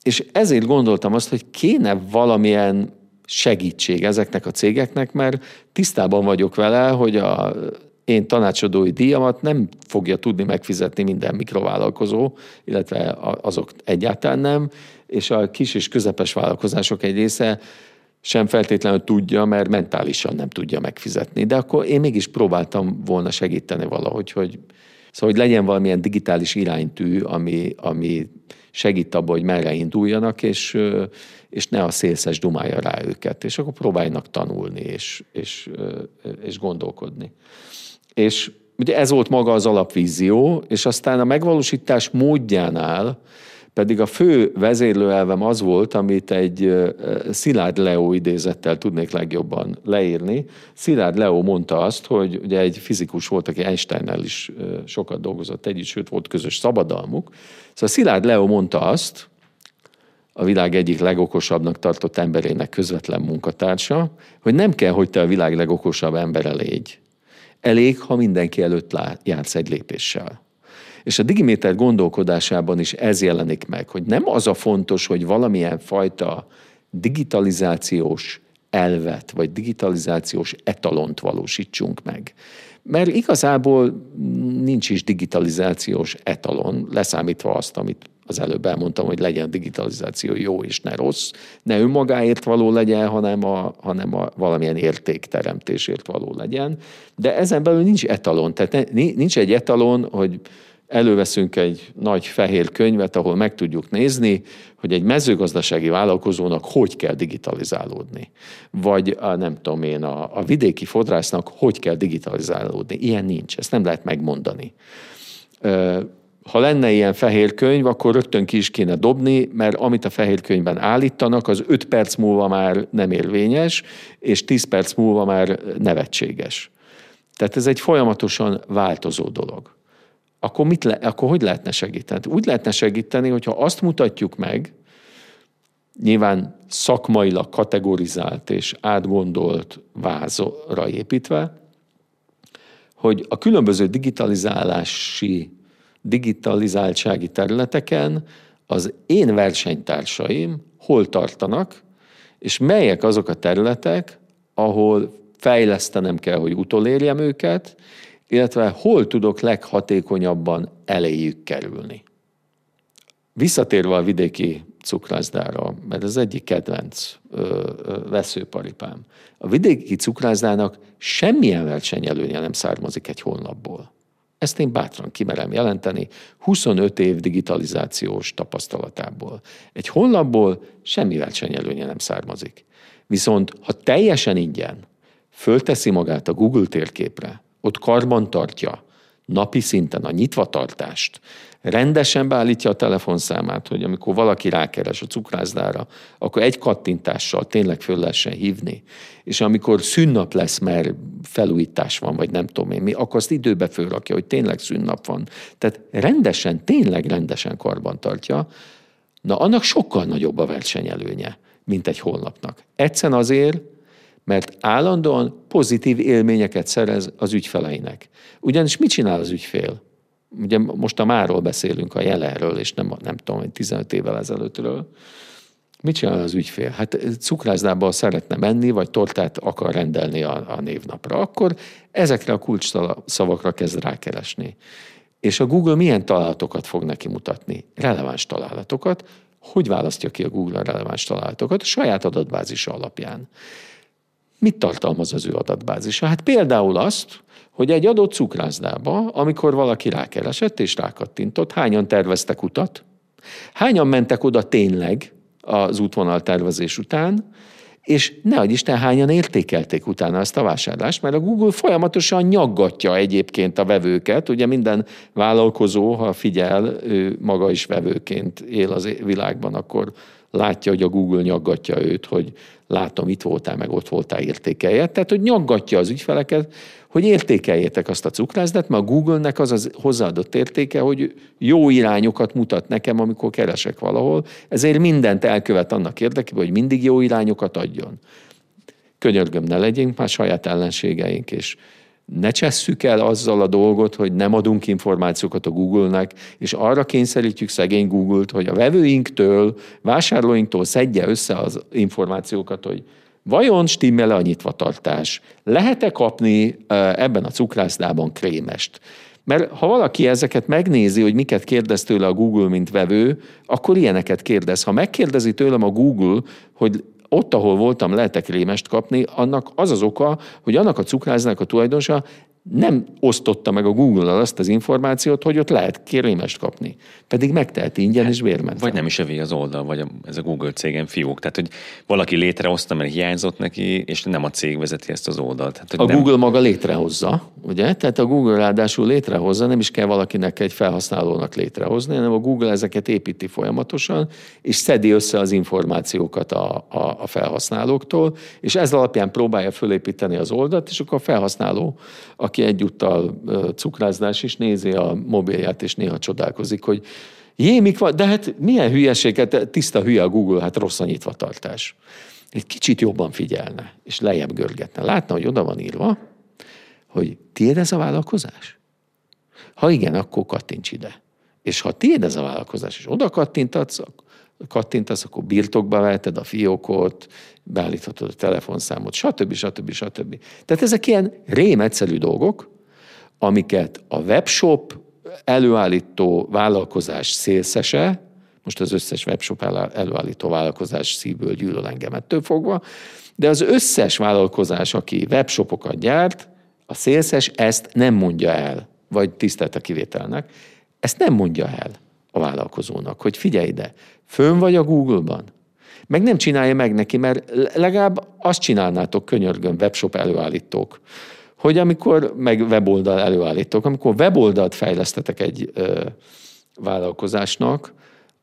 És ezért gondoltam azt, hogy kéne valamilyen segítség ezeknek a cégeknek, mert tisztában vagyok vele, hogy a én tanácsadói díjamat nem fogja tudni megfizetni minden mikrovállalkozó, illetve azok egyáltalán nem, és a kis és közepes vállalkozások egy része sem feltétlenül tudja, mert mentálisan nem tudja megfizetni. De akkor én mégis próbáltam volna segíteni valahogy, hogy, szóval, hogy legyen valamilyen digitális iránytű, ami, ami segít abba, hogy merre induljanak, és, és ne a szélszes dumálja rá őket, és akkor próbáljanak tanulni, és, és, és gondolkodni. És ugye ez volt maga az alapvízió, és aztán a megvalósítás módjánál pedig a fő vezérlőelvem az volt, amit egy Szilárd Leo idézettel tudnék legjobban leírni. Szilárd Leo mondta azt, hogy ugye egy fizikus volt, aki Einsteinnel is sokat dolgozott együtt, sőt volt közös szabadalmuk. Szóval Szilárd Leo mondta azt, a világ egyik legokosabbnak tartott emberének közvetlen munkatársa, hogy nem kell, hogy te a világ legokosabb embere légy. Elég, ha mindenki előtt jársz egy lépéssel. És a Digiméter gondolkodásában is ez jelenik meg, hogy nem az a fontos, hogy valamilyen fajta digitalizációs elvet, vagy digitalizációs etalont valósítsunk meg. Mert igazából nincs is digitalizációs etalon, leszámítva azt, amit az előbb elmondtam, hogy legyen digitalizáció jó és ne rossz, ne önmagáért való legyen, hanem, a, hanem a valamilyen értékteremtésért való legyen. De ezen belül nincs etalon. Tehát nincs egy etalon, hogy előveszünk egy nagy fehér könyvet, ahol meg tudjuk nézni, hogy egy mezőgazdasági vállalkozónak hogy kell digitalizálódni. Vagy a, nem tudom én, a, a vidéki fodrásznak hogy kell digitalizálódni. Ilyen nincs, ezt nem lehet megmondani. Ha lenne ilyen fehér könyv, akkor rögtön ki is kéne dobni, mert amit a fehér könyvben állítanak, az 5 perc múlva már nem érvényes, és 10 perc múlva már nevetséges. Tehát ez egy folyamatosan változó dolog akkor, mit le, akkor hogy lehetne segíteni? Úgy lehetne segíteni, hogyha azt mutatjuk meg, nyilván szakmailag kategorizált és átgondolt vázra építve, hogy a különböző digitalizálási, digitalizáltsági területeken az én versenytársaim hol tartanak, és melyek azok a területek, ahol fejlesztenem kell, hogy utolérjem őket, illetve hol tudok leghatékonyabban eléjük kerülni. Visszatérve a vidéki cukrászdára, mert ez egyik kedvenc ö, ö, veszőparipám. A vidéki cukrászdának semmilyen versenyelőnye nem származik egy honlapból. Ezt én bátran kimerem jelenteni 25 év digitalizációs tapasztalatából. Egy honlapból semmi versenyelőnye nem származik. Viszont ha teljesen ingyen fölteszi magát a Google térképre, ott karban tartja napi szinten a nyitvatartást, rendesen beállítja a telefonszámát, hogy amikor valaki rákeres a cukrászdára, akkor egy kattintással tényleg föl lehessen hívni, és amikor szünnap lesz, mert felújítás van, vagy nem tudom én mi, akkor azt időbe fölrakja, hogy tényleg szünnap van. Tehát rendesen, tényleg rendesen karban tartja, na annak sokkal nagyobb a versenyelőnye, mint egy honlapnak. Egyszerűen azért, mert állandóan pozitív élményeket szerez az ügyfeleinek. Ugyanis mit csinál az ügyfél? Ugye most a máról beszélünk, a jelenről, és nem, nem tudom, 15 évvel ezelőttről. Mit csinál az ügyfél? Hát cukrászdába szeretne menni, vagy tortát akar rendelni a, a névnapra. Akkor ezekre a kulcs szavakra kezd rákeresni. És a Google milyen találatokat fog neki mutatni? Releváns találatokat. Hogy választja ki a Google a releváns találatokat? A saját adatbázisa alapján. Mit tartalmaz az ő adatbázisa? Hát például azt, hogy egy adott cukrászdába, amikor valaki rákeresett és rákattintott, hányan terveztek utat, hányan mentek oda tényleg, az útvonal tervezés után, és nehogy Isten hányan értékelték utána ezt a vásárlást, mert a Google folyamatosan nyaggatja egyébként a vevőket. Ugye minden vállalkozó, ha figyel, ő maga is vevőként él az világban, akkor látja, hogy a Google nyaggatja őt, hogy látom, itt voltál, meg ott voltál, értékelje. Tehát, hogy nyaggatja az ügyfeleket, hogy értékeljétek azt a cukrászdát, mert a Google-nek az az hozzáadott értéke, hogy jó irányokat mutat nekem, amikor keresek valahol, ezért mindent elkövet annak érdekében, hogy mindig jó irányokat adjon. Könyörgöm, ne legyünk már saját ellenségeink, és ne csesszük el azzal a dolgot, hogy nem adunk információkat a Google-nek, és arra kényszerítjük szegény Google-t, hogy a vevőinktől, vásárlóinktól szedje össze az információkat, hogy Vajon stimmel-e a nyitvatartás? Lehet-e kapni ebben a cukrászdában krémest? Mert ha valaki ezeket megnézi, hogy miket kérdez tőle a Google, mint vevő, akkor ilyeneket kérdez. Ha megkérdezi tőlem a Google, hogy ott, ahol voltam, lehet-e krémest kapni, annak az az oka, hogy annak a cukrásznak a tulajdonosa nem osztotta meg a Google-al azt az információt, hogy ott lehet kérvényest kapni. Pedig megteheti ingyen és bérmentve. Vagy nem is övé az oldal, vagy a, ez a Google cégen fiók. Tehát, hogy valaki létrehozta, mert hiányzott neki, és nem a cég vezeti ezt az oldalt. Tehát, a nem... Google maga létrehozza, ugye? Tehát a Google ráadásul létrehozza, nem is kell valakinek egy felhasználónak létrehozni, hanem a Google ezeket építi folyamatosan, és szedi össze az információkat a, a, a felhasználóktól, és ez alapján próbálja fölépíteni az oldalt, és akkor a felhasználó, a aki egyúttal cukrázdás is nézi a mobilját, és néha csodálkozik, hogy jé, mik van, de hát milyen hülyeséget, tiszta hülye a Google, hát rossz a nyitvatartás. Egy kicsit jobban figyelne, és lejjebb görgetne. Látna, hogy oda van írva, hogy tiéd ez a vállalkozás? Ha igen, akkor kattints ide. És ha tiéd ez a vállalkozás, és oda kattintatsz, kattintasz, akkor birtokba veheted a fiókot, beállíthatod a telefonszámot, stb. stb. stb. Tehát ezek ilyen rém egyszerű dolgok, amiket a webshop előállító vállalkozás szélszese, most az összes webshop előállító vállalkozás szívből gyűlöl engem ettől fogva, de az összes vállalkozás, aki webshopokat gyárt, a szélszes ezt nem mondja el, vagy tisztelt a kivételnek, ezt nem mondja el a vállalkozónak, hogy figyelj ide, fönn vagy a Google-ban, meg nem csinálja meg neki, mert legalább azt csinálnátok könyörgön webshop előállítók, hogy amikor, meg weboldal előállítók, amikor weboldalt fejlesztetek egy ö, vállalkozásnak,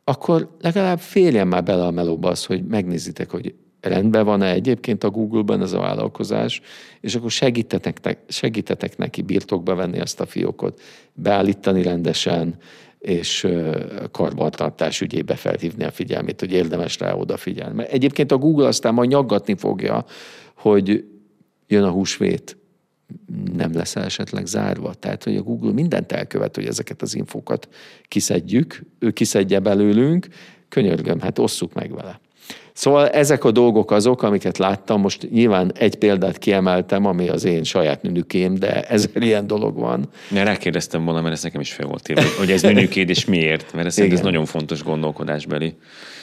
akkor legalább férjen már bele a melóba az, hogy megnézitek, hogy rendben van-e egyébként a Google-ben ez a vállalkozás, és akkor segítetek, segítetek neki birtokba venni ezt a fiókot, beállítani rendesen, és karbantartás ügyébe felhívni a figyelmét, hogy érdemes rá odafigyelni. Mert egyébként a Google aztán majd nyaggatni fogja, hogy jön a húsvét, nem lesz esetleg zárva. Tehát, hogy a Google mindent elkövet, hogy ezeket az infokat kiszedjük, ő kiszedje belőlünk, könyörgöm, hát osszuk meg vele. Szóval ezek a dolgok azok, amiket láttam. Most nyilván egy példát kiemeltem, ami az én saját nünükém, de ezer ilyen dolog van. Ne rákérdeztem volna, mert ez nekem is fel volt írva, hogy ez nünükéd és miért, mert ez, ez nagyon fontos gondolkodásbeli.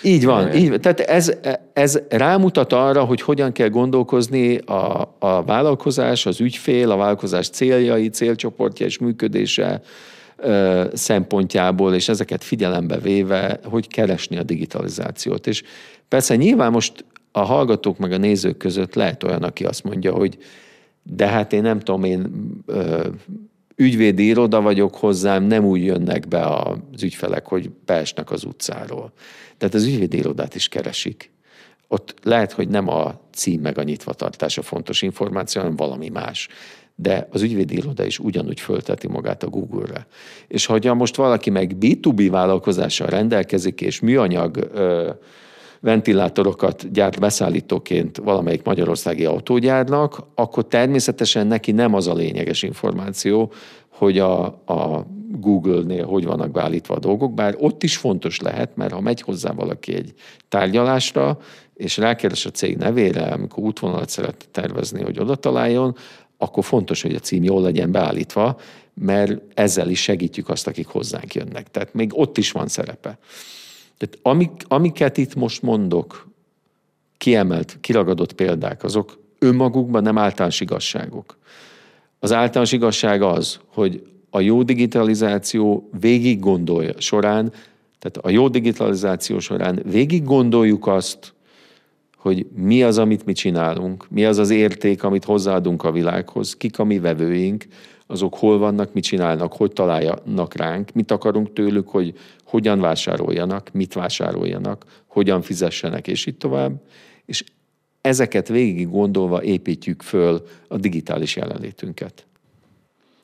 Így van, így, tehát ez, ez rámutat arra, hogy hogyan kell gondolkozni a, a vállalkozás, az ügyfél, a vállalkozás céljai, célcsoportja és működése szempontjából, és ezeket figyelembe véve, hogy keresni a digitalizációt. És persze nyilván most a hallgatók meg a nézők között lehet olyan, aki azt mondja, hogy de hát én nem tudom, én ö, ügyvédi iroda vagyok hozzám, nem úgy jönnek be az ügyfelek, hogy beesnek az utcáról. Tehát az ügyvédi irodát is keresik. Ott lehet, hogy nem a cím meg a nyitvatartás a fontos információ, hanem valami más de az ügyvédi iroda is ugyanúgy fölteti magát a Google-re. És hogyha most valaki meg B2B vállalkozással rendelkezik, és műanyag ö, ventilátorokat gyárt beszállítóként valamelyik magyarországi autógyárnak, akkor természetesen neki nem az a lényeges információ, hogy a, a Google-nél hogy vannak beállítva a dolgok, bár ott is fontos lehet, mert ha megy hozzá valaki egy tárgyalásra, és rákeres a cég nevére, amikor útvonalat szeret tervezni, hogy oda találjon, akkor fontos, hogy a cím jól legyen beállítva, mert ezzel is segítjük azt, akik hozzánk jönnek. Tehát még ott is van szerepe. Tehát amik, amiket itt most mondok, kiemelt, kiragadott példák, azok önmagukban nem általános igazságok. Az általános igazság az, hogy a jó digitalizáció végig gondolja során, tehát a jó digitalizáció során végig gondoljuk azt, hogy mi az, amit mi csinálunk, mi az az érték, amit hozzáadunk a világhoz, kik a mi vevőink, azok hol vannak, mit csinálnak, hogy találjanak ránk, mit akarunk tőlük, hogy hogyan vásároljanak, mit vásároljanak, hogyan fizessenek, és így tovább. És ezeket végig gondolva építjük föl a digitális jelenlétünket.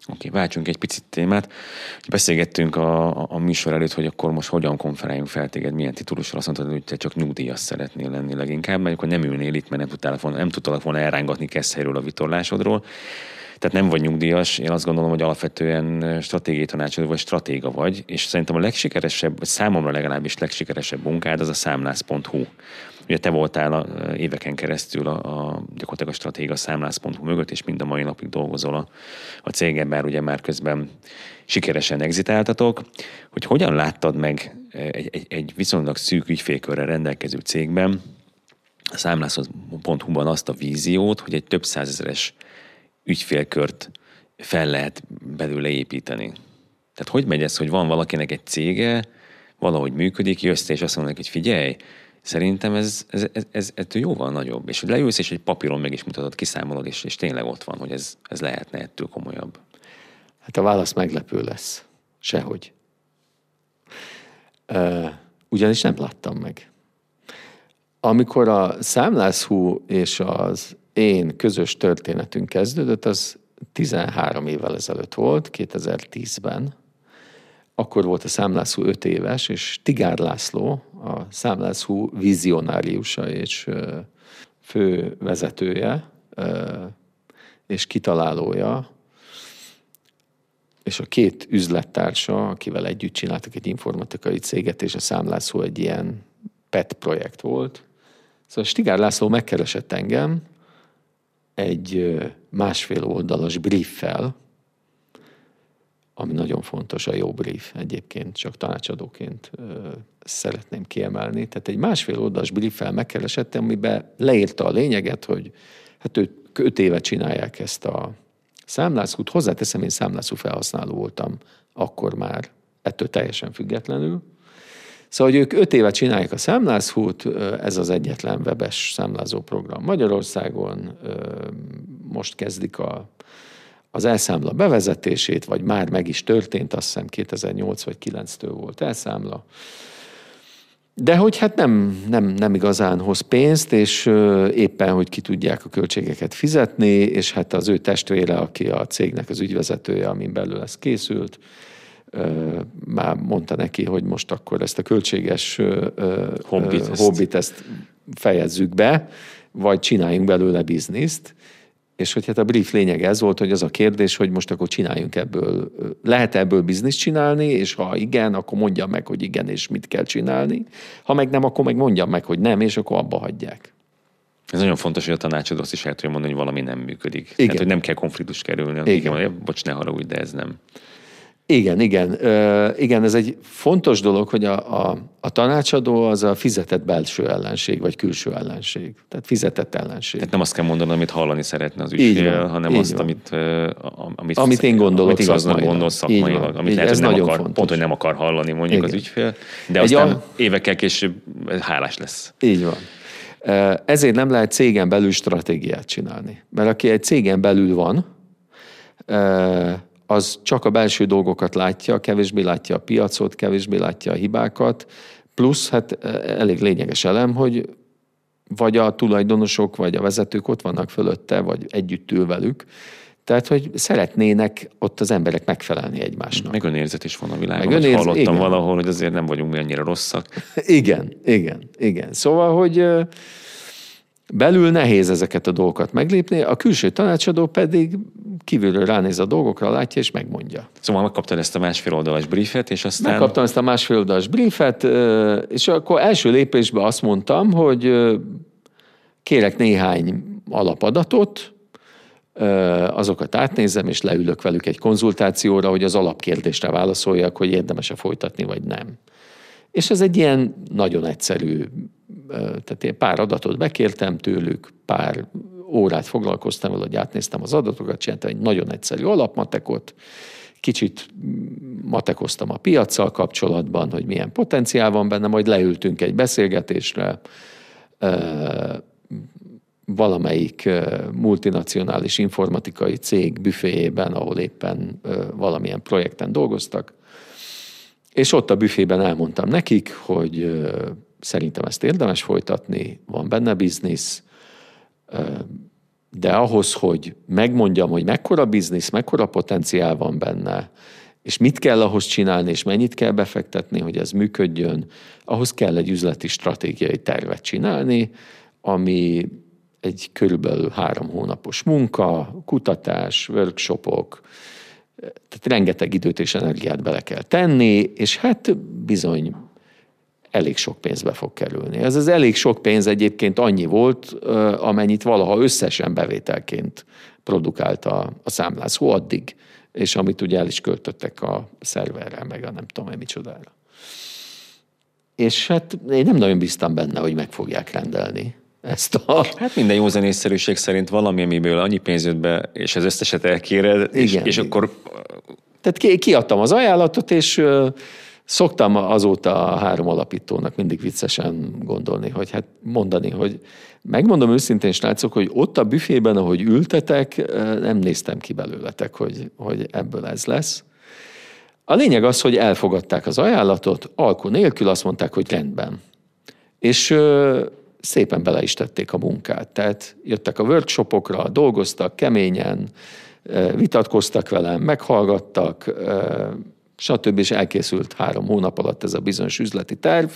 Oké, okay, váltsunk egy picit témát. Beszélgettünk a, a, a műsor előtt, hogy akkor most hogyan konferáljunk fel téged, milyen titulusra azt mondtad, hogy te csak nyugdíjas szeretnél lenni leginkább, mert akkor nem ülnél itt, mert nem tudtál volna, nem tudtál volna elrángatni Keszhelyről a vitorlásodról. Tehát nem vagy nyugdíjas, én azt gondolom, hogy alapvetően stratégiai tanácsadó vagy stratéga vagy, és szerintem a legsikeresebb, vagy számomra legalábbis legsikeresebb munkád az a számlász.hu. Ugye te voltál a, éveken keresztül a, a gyakorlatilag a stratéga számlász.hu mögött, és mind a mai napig dolgozol a, a cégen, bár ugye már közben sikeresen exitáltatok, hogy hogyan láttad meg egy, egy, egy viszonylag szűk ügyfélkörrel rendelkező cégben, a számlászhoz.hu-ban azt a víziót, hogy egy több százezeres ügyfélkört fel lehet belőle építeni. Tehát hogy megy ez, hogy van valakinek egy cége, valahogy működik, jössz és azt mondják, hogy figyelj, Szerintem ez, ez, ez, ez ettől jóval nagyobb. És hogy leülsz, és egy papíron meg is mutatod, kiszámolod, és, és tényleg ott van, hogy ez, ez lehetne ettől komolyabb. Hát a válasz meglepő lesz. Sehogy. Uh, ugyanis nem láttam meg. Amikor a számlászhú és az én közös történetünk kezdődött, az 13 évvel ezelőtt volt, 2010-ben, akkor volt a Számlászú 5 éves, és Tigár László, a Számlászú vizionáriusa és fő vezetője és kitalálója, és a két üzlettársa, akivel együtt csináltak egy informatikai céget, és a Számlászó egy ilyen PET projekt volt. Szóval Stigár László megkeresett engem egy másfél oldalas brieffel, ami nagyon fontos, a jó brief egyébként, csak tanácsadóként ö, szeretném kiemelni. Tehát egy másfél oldalas brieffel megkeresett, amiben leírta a lényeget, hogy hát őt öt éve csinálják ezt a számlászút. Hozzáteszem, én számlászú felhasználó voltam akkor már, ettől teljesen függetlenül. Szóval, hogy ők öt éve csinálják a számlászhút, ez az egyetlen webes számlázó program Magyarországon, most kezdik a az elszámla bevezetését, vagy már meg is történt, azt hiszem 2008 vagy 9-től volt elszámla. De hogy hát nem, nem, nem igazán hoz pénzt, és éppen, hogy ki tudják a költségeket fizetni, és hát az ő testvére, aki a cégnek az ügyvezetője, amin belül ez készült, már mondta neki, hogy most akkor ezt a költséges hobbit, hobbit ezt fejezzük be, vagy csináljunk belőle bizniszt. És hogy hát a brief lényeg ez volt, hogy az a kérdés, hogy most akkor csináljunk ebből, lehet ebből bizniszt csinálni, és ha igen, akkor mondjam meg, hogy igen, és mit kell csinálni. Ha meg nem, akkor meg mondjam meg, hogy nem, és akkor abba hagyják. Ez nagyon fontos, hogy a tanácsod azt is el tudja mondani, hogy valami nem működik. Igen. Tehát, hogy nem kell konfliktus kerülni. Igen. igen. Mondja, bocs, ne haragudj, de ez nem. Igen, igen. Ö, igen, ez egy fontos dolog, hogy a, a, a tanácsadó az a fizetett belső ellenség, vagy külső ellenség. Tehát fizetett ellenség. Tehát nem azt kell mondani, amit hallani szeretne az ügyfél, van, hanem azt, van. amit, amit, amit én gondolok amit igaznak gondol szakmailag. Amit lehet, ez hogy nem akar, fontos. pont, hogy nem akar hallani mondjuk igen. az ügyfél, de egy aztán a... évekkel később hálás lesz. Így van. Ezért nem lehet cégen belül stratégiát csinálni. Mert aki egy cégen belül van, az csak a belső dolgokat látja, kevésbé látja a piacot, kevésbé látja a hibákat, plusz hát e, elég lényeges elem, hogy vagy a tulajdonosok, vagy a vezetők ott vannak fölötte, vagy együtt ül velük, tehát, hogy szeretnének ott az emberek megfelelni egymásnak. Meg önérzet is van a világon. Meg önérz... Hallottam igen. valahol, hogy azért nem vagyunk mi annyira rosszak. igen, igen, igen. Szóval, hogy belül nehéz ezeket a dolgokat meglépni, a külső tanácsadó pedig kívülről ránéz a dolgokra, látja és megmondja. Szóval megkaptad ezt a másfél oldalas briefet, és aztán... Megkaptam ezt a másfél oldalas briefet, és akkor első lépésben azt mondtam, hogy kérek néhány alapadatot, azokat átnézem, és leülök velük egy konzultációra, hogy az alapkérdésre válaszoljak, hogy érdemes-e folytatni, vagy nem. És ez egy ilyen nagyon egyszerű, tehát én pár adatot bekértem tőlük, pár órát foglalkoztam vele, hogy átnéztem az adatokat, csináltam egy nagyon egyszerű alapmatekot, kicsit matekoztam a piaccal kapcsolatban, hogy milyen potenciál van benne, majd leültünk egy beszélgetésre, valamelyik multinacionális informatikai cég büféjében, ahol éppen valamilyen projekten dolgoztak, és ott a büfében elmondtam nekik, hogy szerintem ezt érdemes folytatni, van benne biznisz, de ahhoz, hogy megmondjam, hogy mekkora biznisz, mekkora potenciál van benne, és mit kell ahhoz csinálni, és mennyit kell befektetni, hogy ez működjön, ahhoz kell egy üzleti stratégiai tervet csinálni, ami egy körülbelül három hónapos munka, kutatás, workshopok, tehát rengeteg időt és energiát bele kell tenni, és hát bizony elég sok pénzbe fog kerülni. Ez az elég sok pénz egyébként annyi volt, amennyit valaha összesen bevételként produkált a, a számlázó addig, és amit ugye el is költöttek a szerverre, meg a nem tudom, hogy micsodára. És hát én nem nagyon bíztam benne, hogy meg fogják rendelni ezt a... Hát minden józanészszerűség szerint valami, amiből annyi pénz jött be, és az összeset elkéred, és, és akkor... Tehát kiadtam az ajánlatot, és szoktam azóta a három alapítónak mindig viccesen gondolni, hogy hát mondani, hogy megmondom őszintén, srácok, hogy ott a büfében, ahogy ültetek, nem néztem ki belőletek, hogy, hogy ebből ez lesz. A lényeg az, hogy elfogadták az ajánlatot, alkú nélkül azt mondták, hogy rendben. És szépen bele is tették a munkát. Tehát jöttek a workshopokra, dolgoztak keményen, vitatkoztak velem, meghallgattak, stb. és elkészült három hónap alatt ez a bizonyos üzleti terv,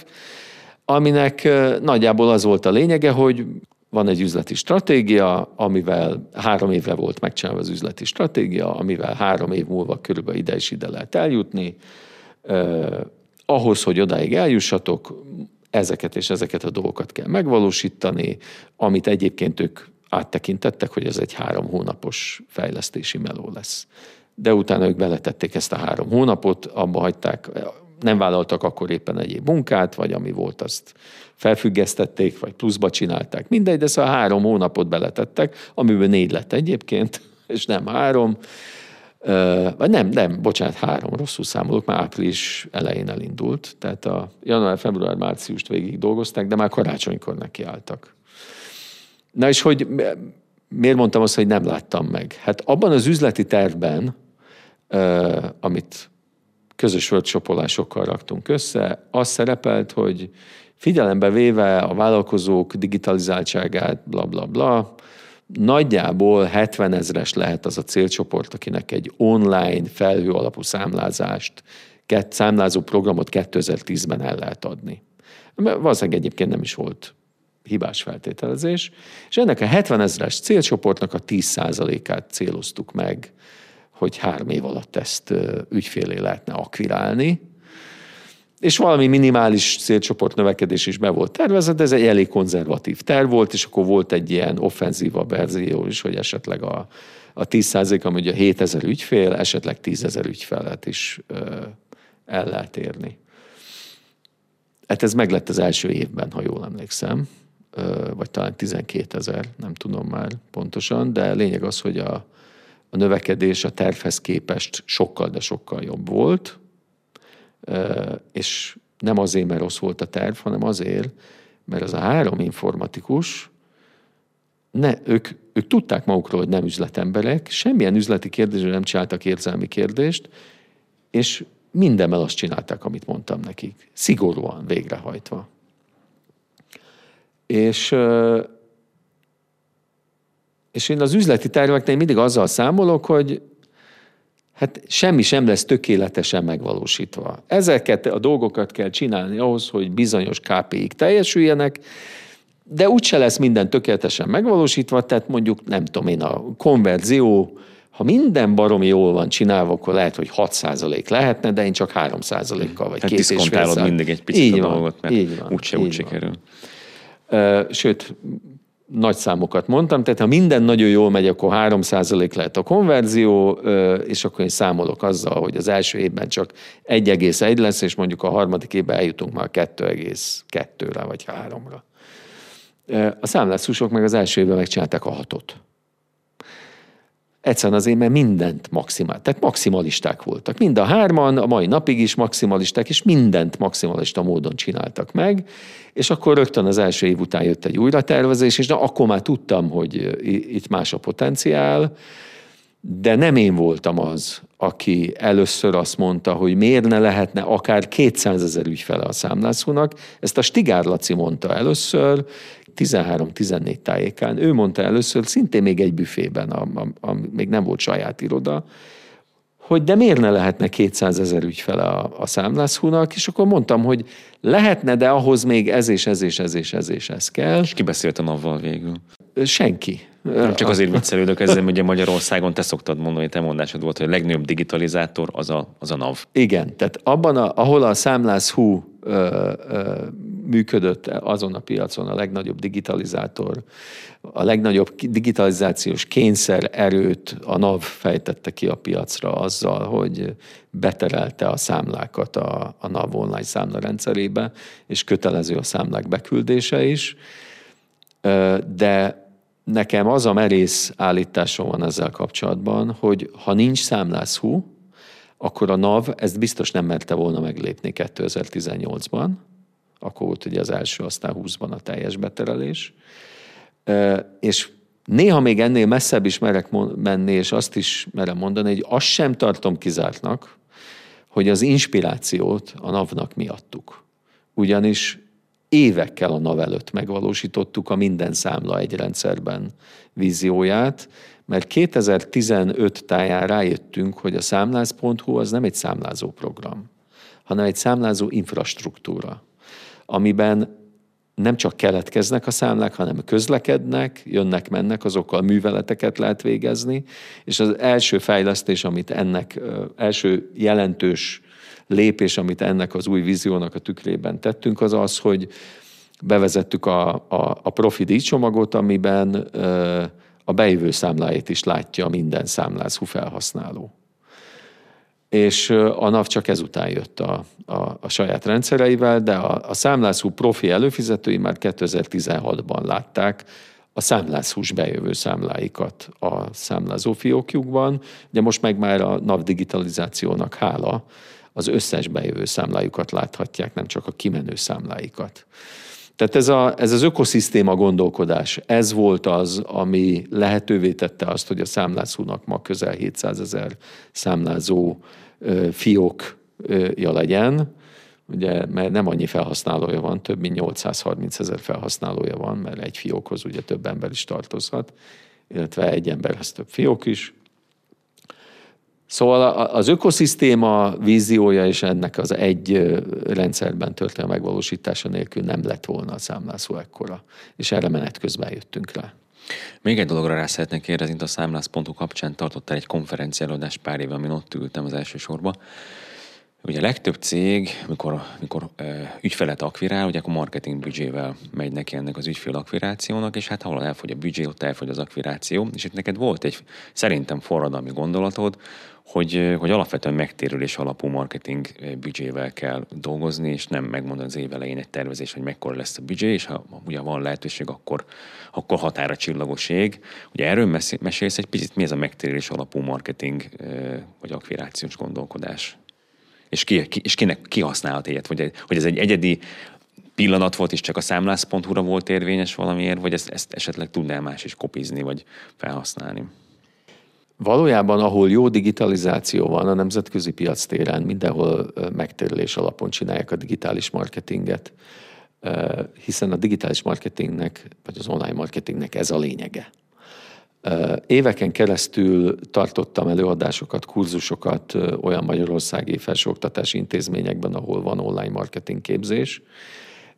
aminek nagyjából az volt a lényege, hogy van egy üzleti stratégia, amivel három éve volt megcsinálva az üzleti stratégia, amivel három év múlva körülbelül ide is ide lehet eljutni. Ahhoz, hogy odáig eljussatok, ezeket és ezeket a dolgokat kell megvalósítani, amit egyébként ők áttekintettek, hogy ez egy három hónapos fejlesztési meló lesz. De utána ők beletették ezt a három hónapot, abba hagyták, nem vállaltak akkor éppen egyéb munkát, vagy ami volt, azt felfüggesztették, vagy pluszba csinálták. Mindegy, de szóval három hónapot beletettek, amiből négy lett egyébként, és nem három. Vagy nem, nem, bocsánat, három, rosszul számolok, már április elején elindult, tehát a január, február, márciust végig dolgozták, de már karácsonykor nekiálltak. Na és hogy miért mondtam azt, hogy nem láttam meg? Hát abban az üzleti tervben, amit közös workshopolásokkal raktunk össze, az szerepelt, hogy figyelembe véve a vállalkozók digitalizáltságát, bla bla bla, nagyjából 70 ezres lehet az a célcsoport, akinek egy online felhő alapú számlázást, számlázó programot 2010-ben el lehet adni. Valószínűleg egyébként nem is volt hibás feltételezés, és ennek a 70 ezres célcsoportnak a 10%-át céloztuk meg, hogy három év alatt ezt ügyfélé lehetne akvirálni, és valami minimális célcsoport növekedés is be volt tervezve, de ez egy elég konzervatív terv volt, és akkor volt egy ilyen offenzíva verzió is, hogy esetleg a, a 10 ami ugye 7000 ügyfél, esetleg 10 ezer ügyfelet is ö, el lehet érni. Hát ez meg lett az első évben, ha jól emlékszem, ö, vagy talán 12 ezer, nem tudom már pontosan, de lényeg az, hogy a, a növekedés a tervhez képest sokkal, de sokkal jobb volt, és nem azért, mert rossz volt a terv, hanem azért, mert az a három informatikus, ne, ők, ők tudták magukról, hogy nem üzletemberek, semmilyen üzleti kérdésre nem csináltak érzelmi kérdést, és mindemmel azt csinálták, amit mondtam nekik. Szigorúan végrehajtva. És, és én az üzleti terveknél mindig azzal számolok, hogy hát semmi sem lesz tökéletesen megvalósítva. Ezeket a dolgokat kell csinálni ahhoz, hogy bizonyos KPI-k teljesüljenek, de úgyse lesz minden tökéletesen megvalósítva, tehát mondjuk nem tudom én, a konverzió, ha minden baromi jól van csinálva, akkor lehet, hogy 6% lehetne, de én csak 3%-kal vagy Tehát két és mindig egy picit így a van, dolgot, mert úgyse úgy van. sikerül. Ö, Sőt, nagy számokat mondtam, tehát ha minden nagyon jól megy, akkor 3% lehet a konverzió, és akkor én számolok azzal, hogy az első évben csak 1,1 lesz, és mondjuk a harmadik évben eljutunk már 2,2-re vagy 3-ra. Ö, A számlászusok meg az első évben megcsinálták a hatot. Egyszerűen azért, mert mindent maximál. Tehát maximalisták voltak. Mind a hárman, a mai napig is maximalisták, és mindent maximalista módon csináltak meg, és akkor rögtön az első év után jött egy újratervezés, és na, akkor már tudtam, hogy i- itt más a potenciál, de nem én voltam az, aki először azt mondta, hogy miért ne lehetne akár 200 ezer ügyfele a számlászónak. Ezt a Stigár Laci mondta először, 13-14 tájékán. Ő mondta először, szintén még egy büfében, a, a, a, még nem volt saját iroda, hogy de miért ne lehetne 200 ezer ügyfele a, a számlászhúnak, és akkor mondtam, hogy lehetne, de ahhoz még ez és ez és ez és ez és ez kell. És kibeszélt a navval végül. Senki. Nem csak azért viccelődök ezzel, ugye Magyarországon te szoktad mondani, te mondásod volt, hogy a legnagyobb digitalizátor az a, az a NAV. Igen, tehát abban, a, ahol a számlász hú ö, ö, működött azon a piacon a legnagyobb digitalizátor, a legnagyobb digitalizációs kényszer erőt a NAV fejtette ki a piacra azzal, hogy beterelte a számlákat a, a NAV online számlarendszerébe, és kötelező a számlák beküldése is. De nekem az a merész állításom van ezzel kapcsolatban, hogy ha nincs számlászhú, akkor a NAV ezt biztos nem merte volna meglépni 2018-ban, akkor volt ugye az első, aztán 20-ban a teljes beterelés. És néha még ennél messzebb is merek menni, és azt is merem mondani, hogy azt sem tartom kizártnak, hogy az inspirációt a NAV-nak mi adtuk. Ugyanis évekkel a NAV előtt megvalósítottuk a minden számla egy rendszerben vízióját, mert 2015 táján rájöttünk, hogy a számlász.hu az nem egy számlázó program, hanem egy számlázó infrastruktúra, amiben nem csak keletkeznek a számlák, hanem közlekednek, jönnek, mennek, azokkal műveleteket lehet végezni, és az első fejlesztés, amit ennek, első jelentős lépés, amit ennek az új víziónak a tükrében tettünk, az az, hogy bevezettük a, a, a profi díjcsomagot, amiben a bejövő számláit is látja minden számlázhú felhasználó és a NAV csak ezután jött a, a, a saját rendszereivel, de a, a számlászhú profi előfizetői már 2016-ban látták a számlászhús bejövő számláikat a számlázó fiókjukban, de most meg már a NAV digitalizációnak hála az összes bejövő számlájukat láthatják, nem csak a kimenő számláikat. Tehát ez, a, ez az ökoszisztéma gondolkodás, ez volt az, ami lehetővé tette azt, hogy a számlászónak ma közel 700 ezer számlázó fiókja legyen, ugye, mert nem annyi felhasználója van, több mint 830 ezer felhasználója van, mert egy fiókhoz ugye több ember is tartozhat, illetve egy emberhez több fiók is. Szóval az ökoszisztéma víziója és ennek az egy rendszerben történő megvalósítása nélkül nem lett volna a számlászó ekkora. És erre menet közben jöttünk rá. Még egy dologra rá szeretnék kérdezni, a számlász.hu kapcsán tartottál egy konferenciálódást pár éve, amin ott ültem az első sorba. Ugye a legtöbb cég, mikor, mikor ö, ügyfelet akvirál, ugye akkor marketing büdzsével megy neki ennek az ügyfél akvirációnak, és hát ahol elfogy a büdzsé, ott elfogy az akviráció, és itt neked volt egy szerintem forradalmi gondolatod, hogy, hogy alapvetően megtérülés alapú marketing büdzsével kell dolgozni, és nem megmondani az év elején egy tervezés, hogy mekkora lesz a büdzsé, és ha ugye van lehetőség, akkor, akkor határa csillagos ég. Ugye erről mesélsz egy picit, mi ez a megtérülés alapú marketing vagy akvirációs gondolkodás? És, ki, ki, és kinek ki használhat ilyet? Vagy, hogy ez egy egyedi pillanat volt, és csak a számlász.hu-ra volt érvényes valamiért, vagy ezt, ezt esetleg tudnál más is kopizni, vagy felhasználni? Valójában, ahol jó digitalizáció van a nemzetközi piac téren, mindenhol megtérülés alapon csinálják a digitális marketinget, hiszen a digitális marketingnek, vagy az online marketingnek ez a lényege. Éveken keresztül tartottam előadásokat, kurzusokat olyan magyarországi felsőoktatási intézményekben, ahol van online marketing képzés,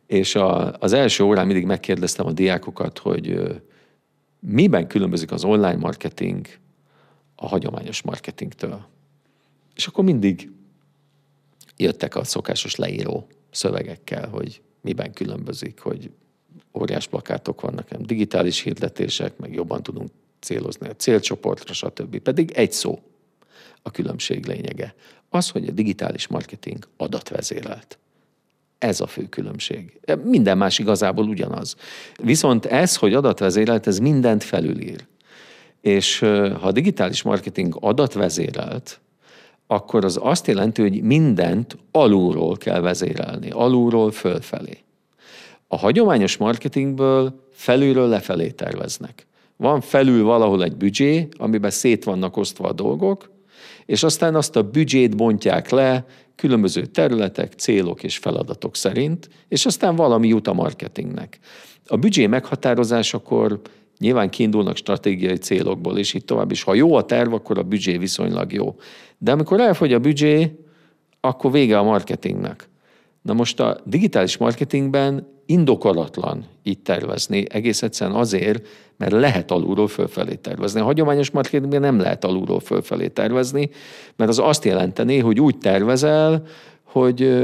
És a, az első órán mindig megkérdeztem a diákokat, hogy miben különbözik az online marketing a hagyományos marketingtől. És akkor mindig jöttek a szokásos leíró szövegekkel, hogy miben különbözik, hogy óriás plakátok vannak, nem digitális hirdetések, meg jobban tudunk célozni a célcsoportra, stb. Pedig egy szó a különbség lényege. Az, hogy a digitális marketing adatvezérelt. Ez a fő különbség. Minden más igazából ugyanaz. Viszont ez, hogy adatvezérelt, ez mindent felülír. És ha a digitális marketing adatvezérelt, akkor az azt jelenti, hogy mindent alulról kell vezérelni, alulról fölfelé. A hagyományos marketingből felülről lefelé terveznek. Van felül valahol egy büdzsé, amiben szét vannak osztva a dolgok, és aztán azt a büdzsét bontják le különböző területek, célok és feladatok szerint, és aztán valami jut a marketingnek. A büdzsé meghatározásakor nyilván kiindulnak stratégiai célokból, és így tovább, és ha jó a terv, akkor a büdzsé viszonylag jó. De amikor elfogy a büdzsé, akkor vége a marketingnek. Na most a digitális marketingben indokolatlan így tervezni, egész egyszerűen azért, mert lehet alulról fölfelé tervezni. A hagyományos marketingben nem lehet alulról fölfelé tervezni, mert az azt jelenteni, hogy úgy tervezel, hogy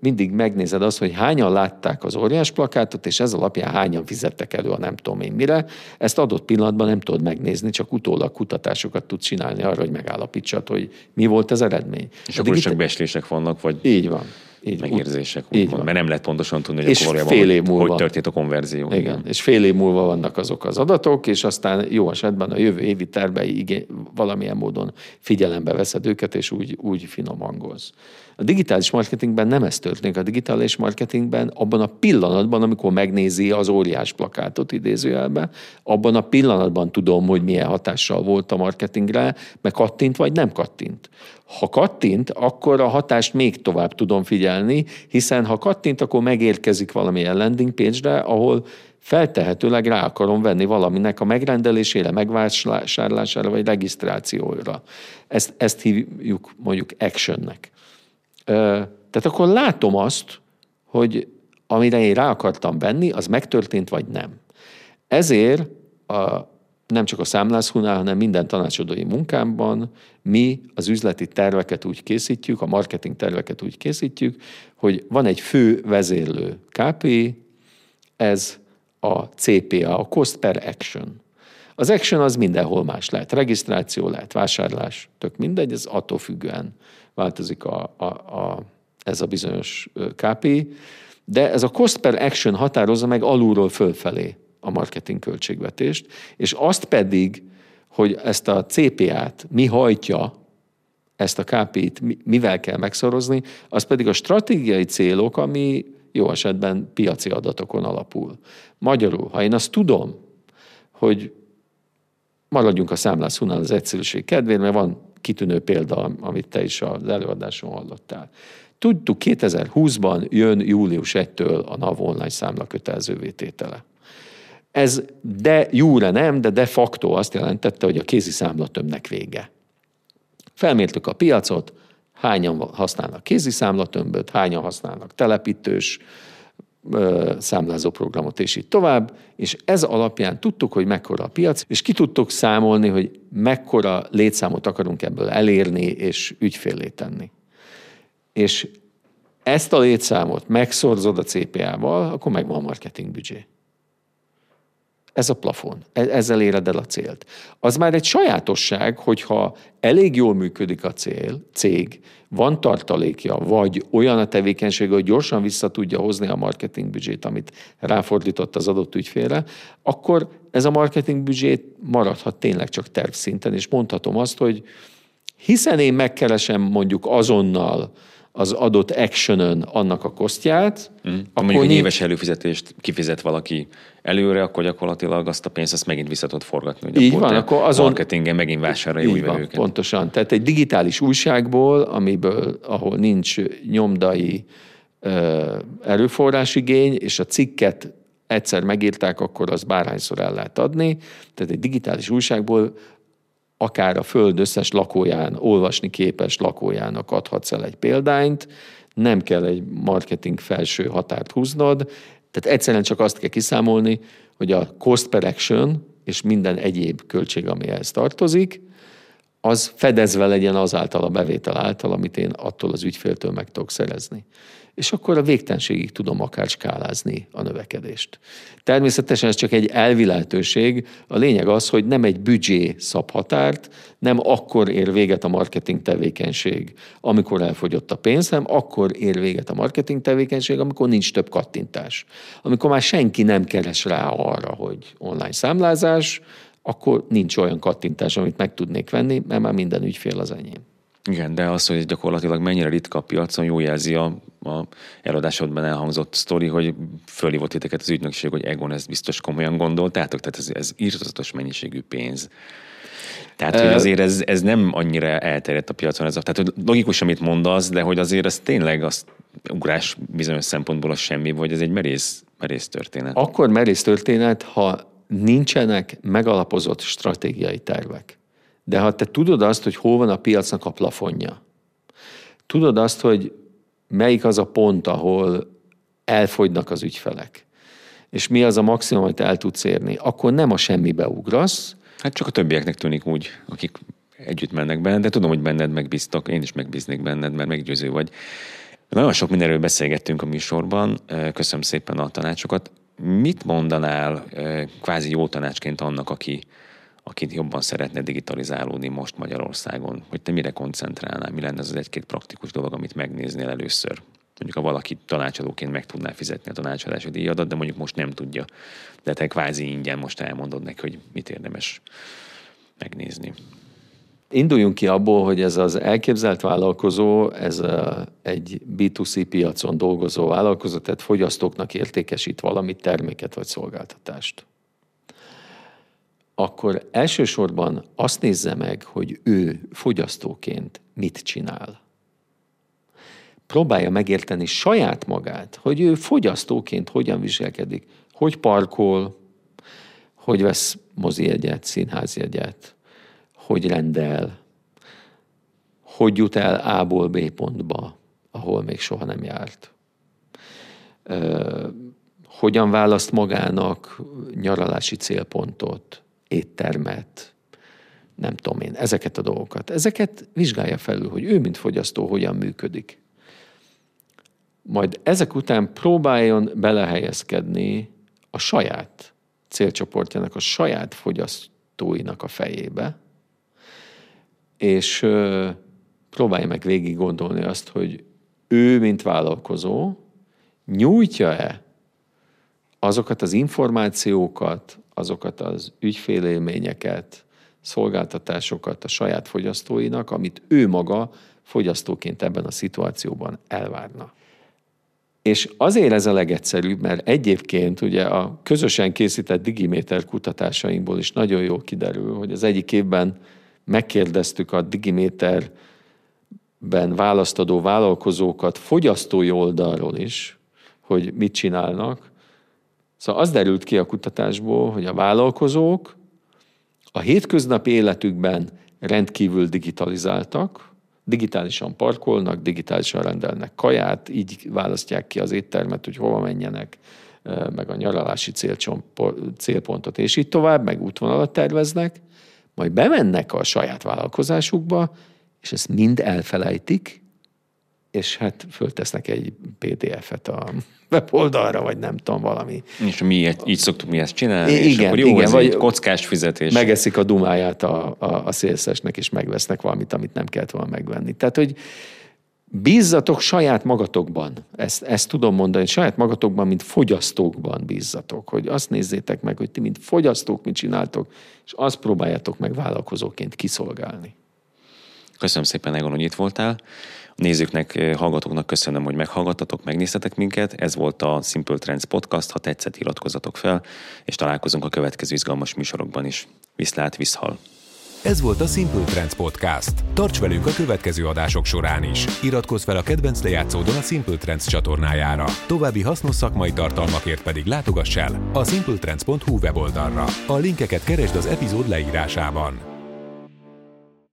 mindig megnézed azt, hogy hányan látták az óriás plakátot, és ez alapján hányan fizettek elő a nem tudom én mire. Ezt adott pillanatban nem tudod megnézni, csak utólag kutatásokat tudsz csinálni arra, hogy megállapítsad, hogy mi volt az eredmény. És a akkor digitál... csak beslések vannak, vagy... Így van. Így megérzések. Így van. Mert nem lehet pontosan tudni, hogy és akkor fél év múlva, hogy történt a konverzió. Igen. igen, és fél év múlva vannak azok az adatok, és aztán jó esetben a jövő évi tervei valamilyen módon figyelembe veszed őket, és úgy, úgy finom hangolsz. A digitális marketingben nem ez történik. A digitális marketingben abban a pillanatban, amikor megnézi az óriás plakátot idézőjelben, abban a pillanatban tudom, hogy milyen hatással volt a marketingre, meg kattint vagy nem kattint. Ha kattint, akkor a hatást még tovább tudom figyelni, hiszen ha kattint, akkor megérkezik valamilyen landing page-re, ahol feltehetőleg rá akarom venni valaminek a megrendelésére, megvásárlására vagy regisztrációra. Ezt, ezt hívjuk mondjuk actionnek. Tehát akkor látom azt, hogy amire én rá akartam venni, az megtörtént vagy nem. Ezért a, nem csak a számlászhunál, hanem minden tanácsadói munkámban mi az üzleti terveket úgy készítjük, a marketing terveket úgy készítjük, hogy van egy fő vezérlő KPI, ez a CPA, a Cost per Action. Az action az mindenhol más lehet. Regisztráció lehet, vásárlás, tök mindegy, ez attól függően változik a, a, a, ez a bizonyos KPI, de ez a cost per action határozza meg alulról fölfelé a marketing költségvetést, és azt pedig, hogy ezt a CPA-t mi hajtja, ezt a KPI-t mivel kell megszorozni, az pedig a stratégiai célok, ami jó esetben piaci adatokon alapul. Magyarul, ha én azt tudom, hogy maradjunk a számlászónál az egyszerűség kedvéért, mert van kitűnő példa, amit te is az előadáson hallottál. Tudtuk, 2020-ban jön július 1-től a NAV online számla kötelezővé tétele. Ez de júra nem, de de facto azt jelentette, hogy a kézi számlatömnek vége. Felmértük a piacot, hányan használnak kézi számlatömböt, hányan használnak telepítős, számlázó programot, és így tovább, és ez alapján tudtuk, hogy mekkora a piac, és ki tudtuk számolni, hogy mekkora létszámot akarunk ebből elérni, és ügyfélé tenni. És ezt a létszámot megszorzod a CPA-val, akkor megvan a marketing büdzsé. Ez a plafon. E- ezzel éred el a célt. Az már egy sajátosság, hogyha elég jól működik a cél, cég, van tartalékja, vagy olyan a tevékenység, hogy gyorsan vissza tudja hozni a marketing büdzsét, amit ráfordított az adott ügyfélre, akkor ez a marketing büdzsét maradhat tényleg csak tervszinten, és mondhatom azt, hogy hiszen én megkeresem mondjuk azonnal az adott actionön annak a kosztját. Mm. Akkor mondjuk egy éves előfizetést kifizet valaki előre, akkor gyakorlatilag azt a pénzt azt megint vissza tud forgatni. Hogy így van, akkor azon... Marketingen megint vásárolja új vevőket. Pontosan. Tehát egy digitális újságból, amiből, ahol nincs nyomdai erőforrásigény, és a cikket egyszer megírták, akkor az bárhányszor el lehet adni. Tehát egy digitális újságból akár a föld összes lakóján, olvasni képes lakójának adhatsz el egy példányt, nem kell egy marketing felső határt húznod, tehát egyszerűen csak azt kell kiszámolni, hogy a cost per action és minden egyéb költség, ami ehhez tartozik, az fedezve legyen azáltal a bevétel által, amit én attól az ügyféltől meg tudok szerezni és akkor a végtelenségig tudom akár skálázni a növekedést. Természetesen ez csak egy elvi. A lényeg az, hogy nem egy büdzsé szab határt, nem akkor ér véget a marketing tevékenység, amikor elfogyott a pénz, hanem akkor ér véget a marketing tevékenység, amikor nincs több kattintás. Amikor már senki nem keres rá arra, hogy online számlázás, akkor nincs olyan kattintás, amit meg tudnék venni, mert már minden ügyfél az enyém. Igen, de az, hogy gyakorlatilag mennyire ritka a piacon, jó jelzi a, a előadásodban elhangzott sztori, hogy fölhívott titeket az ügynökség, hogy Egon ezt biztos komolyan gondoltátok, tehát ez, ez írtatos mennyiségű pénz. Tehát, hogy azért ez, ez nem annyira elterjedt a piacon. Ez a, tehát, hogy logikus, amit mondasz, de hogy azért ez tényleg az ugrás bizonyos szempontból az semmi, vagy ez egy merész, merész történet. Akkor merész történet, ha nincsenek megalapozott stratégiai tervek. De ha te tudod azt, hogy hol van a piacnak a plafonja, tudod azt, hogy melyik az a pont, ahol elfogynak az ügyfelek, és mi az a maximum, amit el tudsz érni, akkor nem a semmibe ugrasz. Hát csak a többieknek tűnik úgy, akik együtt mennek benne, de tudom, hogy benned megbíztak, én is megbíznék benned, mert meggyőző vagy. Nagyon sok mindenről beszélgettünk a műsorban, köszönöm szépen a tanácsokat. Mit mondanál kvázi jó tanácsként annak, aki akit jobban szeretne digitalizálódni most Magyarországon, hogy te mire koncentrálnál, mi lenne az egy-két praktikus dolog, amit megnéznél először? Mondjuk, ha valaki tanácsadóként meg tudná fizetni a tanácsadási díjadat, de mondjuk most nem tudja. De te kvázi ingyen most elmondod neki, hogy mit érdemes megnézni. Induljunk ki abból, hogy ez az elképzelt vállalkozó, ez egy B2C piacon dolgozó vállalkozó, tehát fogyasztóknak értékesít valamit, terméket vagy szolgáltatást akkor elsősorban azt nézze meg, hogy ő fogyasztóként mit csinál. Próbálja megérteni saját magát, hogy ő fogyasztóként hogyan viselkedik, hogy parkol, hogy vesz mozijegyet, színházjegyet, hogy rendel, hogy jut el A-ból B pontba, ahol még soha nem járt. Hogyan választ magának nyaralási célpontot, éttermet, nem tudom én, ezeket a dolgokat. Ezeket vizsgálja felül, hogy ő, mint fogyasztó, hogyan működik. Majd ezek után próbáljon belehelyezkedni a saját célcsoportjának, a saját fogyasztóinak a fejébe, és próbálja meg végig gondolni azt, hogy ő, mint vállalkozó, nyújtja-e azokat az információkat, azokat az ügyfélélményeket, szolgáltatásokat a saját fogyasztóinak, amit ő maga fogyasztóként ebben a szituációban elvárna. És azért ez a legegyszerűbb, mert egyébként ugye a közösen készített Digiméter kutatásainkból is nagyon jól kiderül, hogy az egyik évben megkérdeztük a Digiméterben választadó vállalkozókat fogyasztói oldalról is, hogy mit csinálnak, Szóval az derült ki a kutatásból, hogy a vállalkozók a hétköznapi életükben rendkívül digitalizáltak, digitálisan parkolnak, digitálisan rendelnek kaját, így választják ki az éttermet, hogy hova menjenek, meg a nyaralási célpontot, és így tovább, meg útvonalat terveznek, majd bemennek a saját vállalkozásukba, és ezt mind elfelejtik, és hát föltesznek egy PDF-et a weboldalra, vagy nem tudom, valami. És mi így szoktuk mi ezt csinálni, igen, és akkor jó, igen, vagy kockás fizetés. Megeszik a dumáját a, a, a szélszesnek, és megvesznek valamit, amit nem kellett volna megvenni. Tehát, hogy bízzatok saját magatokban. Ezt, ezt tudom mondani, saját magatokban, mint fogyasztókban bízzatok, hogy azt nézzétek meg, hogy ti, mint fogyasztók mit csináltok, és azt próbáljátok meg vállalkozóként kiszolgálni. Köszönöm szépen, Egon, hogy itt voltál. Nézőknek, eh, hallgatóknak köszönöm, hogy meghallgattatok, megnéztetek minket. Ez volt a Simple Trends Podcast, ha tetszett, iratkozzatok fel, és találkozunk a következő izgalmas műsorokban is. Viszlát, viszhal! Ez volt a Simple Trends Podcast. Tarts velünk a következő adások során is. Iratkozz fel a kedvenc lejátszódon a Simple Trends csatornájára. További hasznos szakmai tartalmakért pedig látogass el a simpletrends.hu weboldalra. A linkeket keresd az epizód leírásában.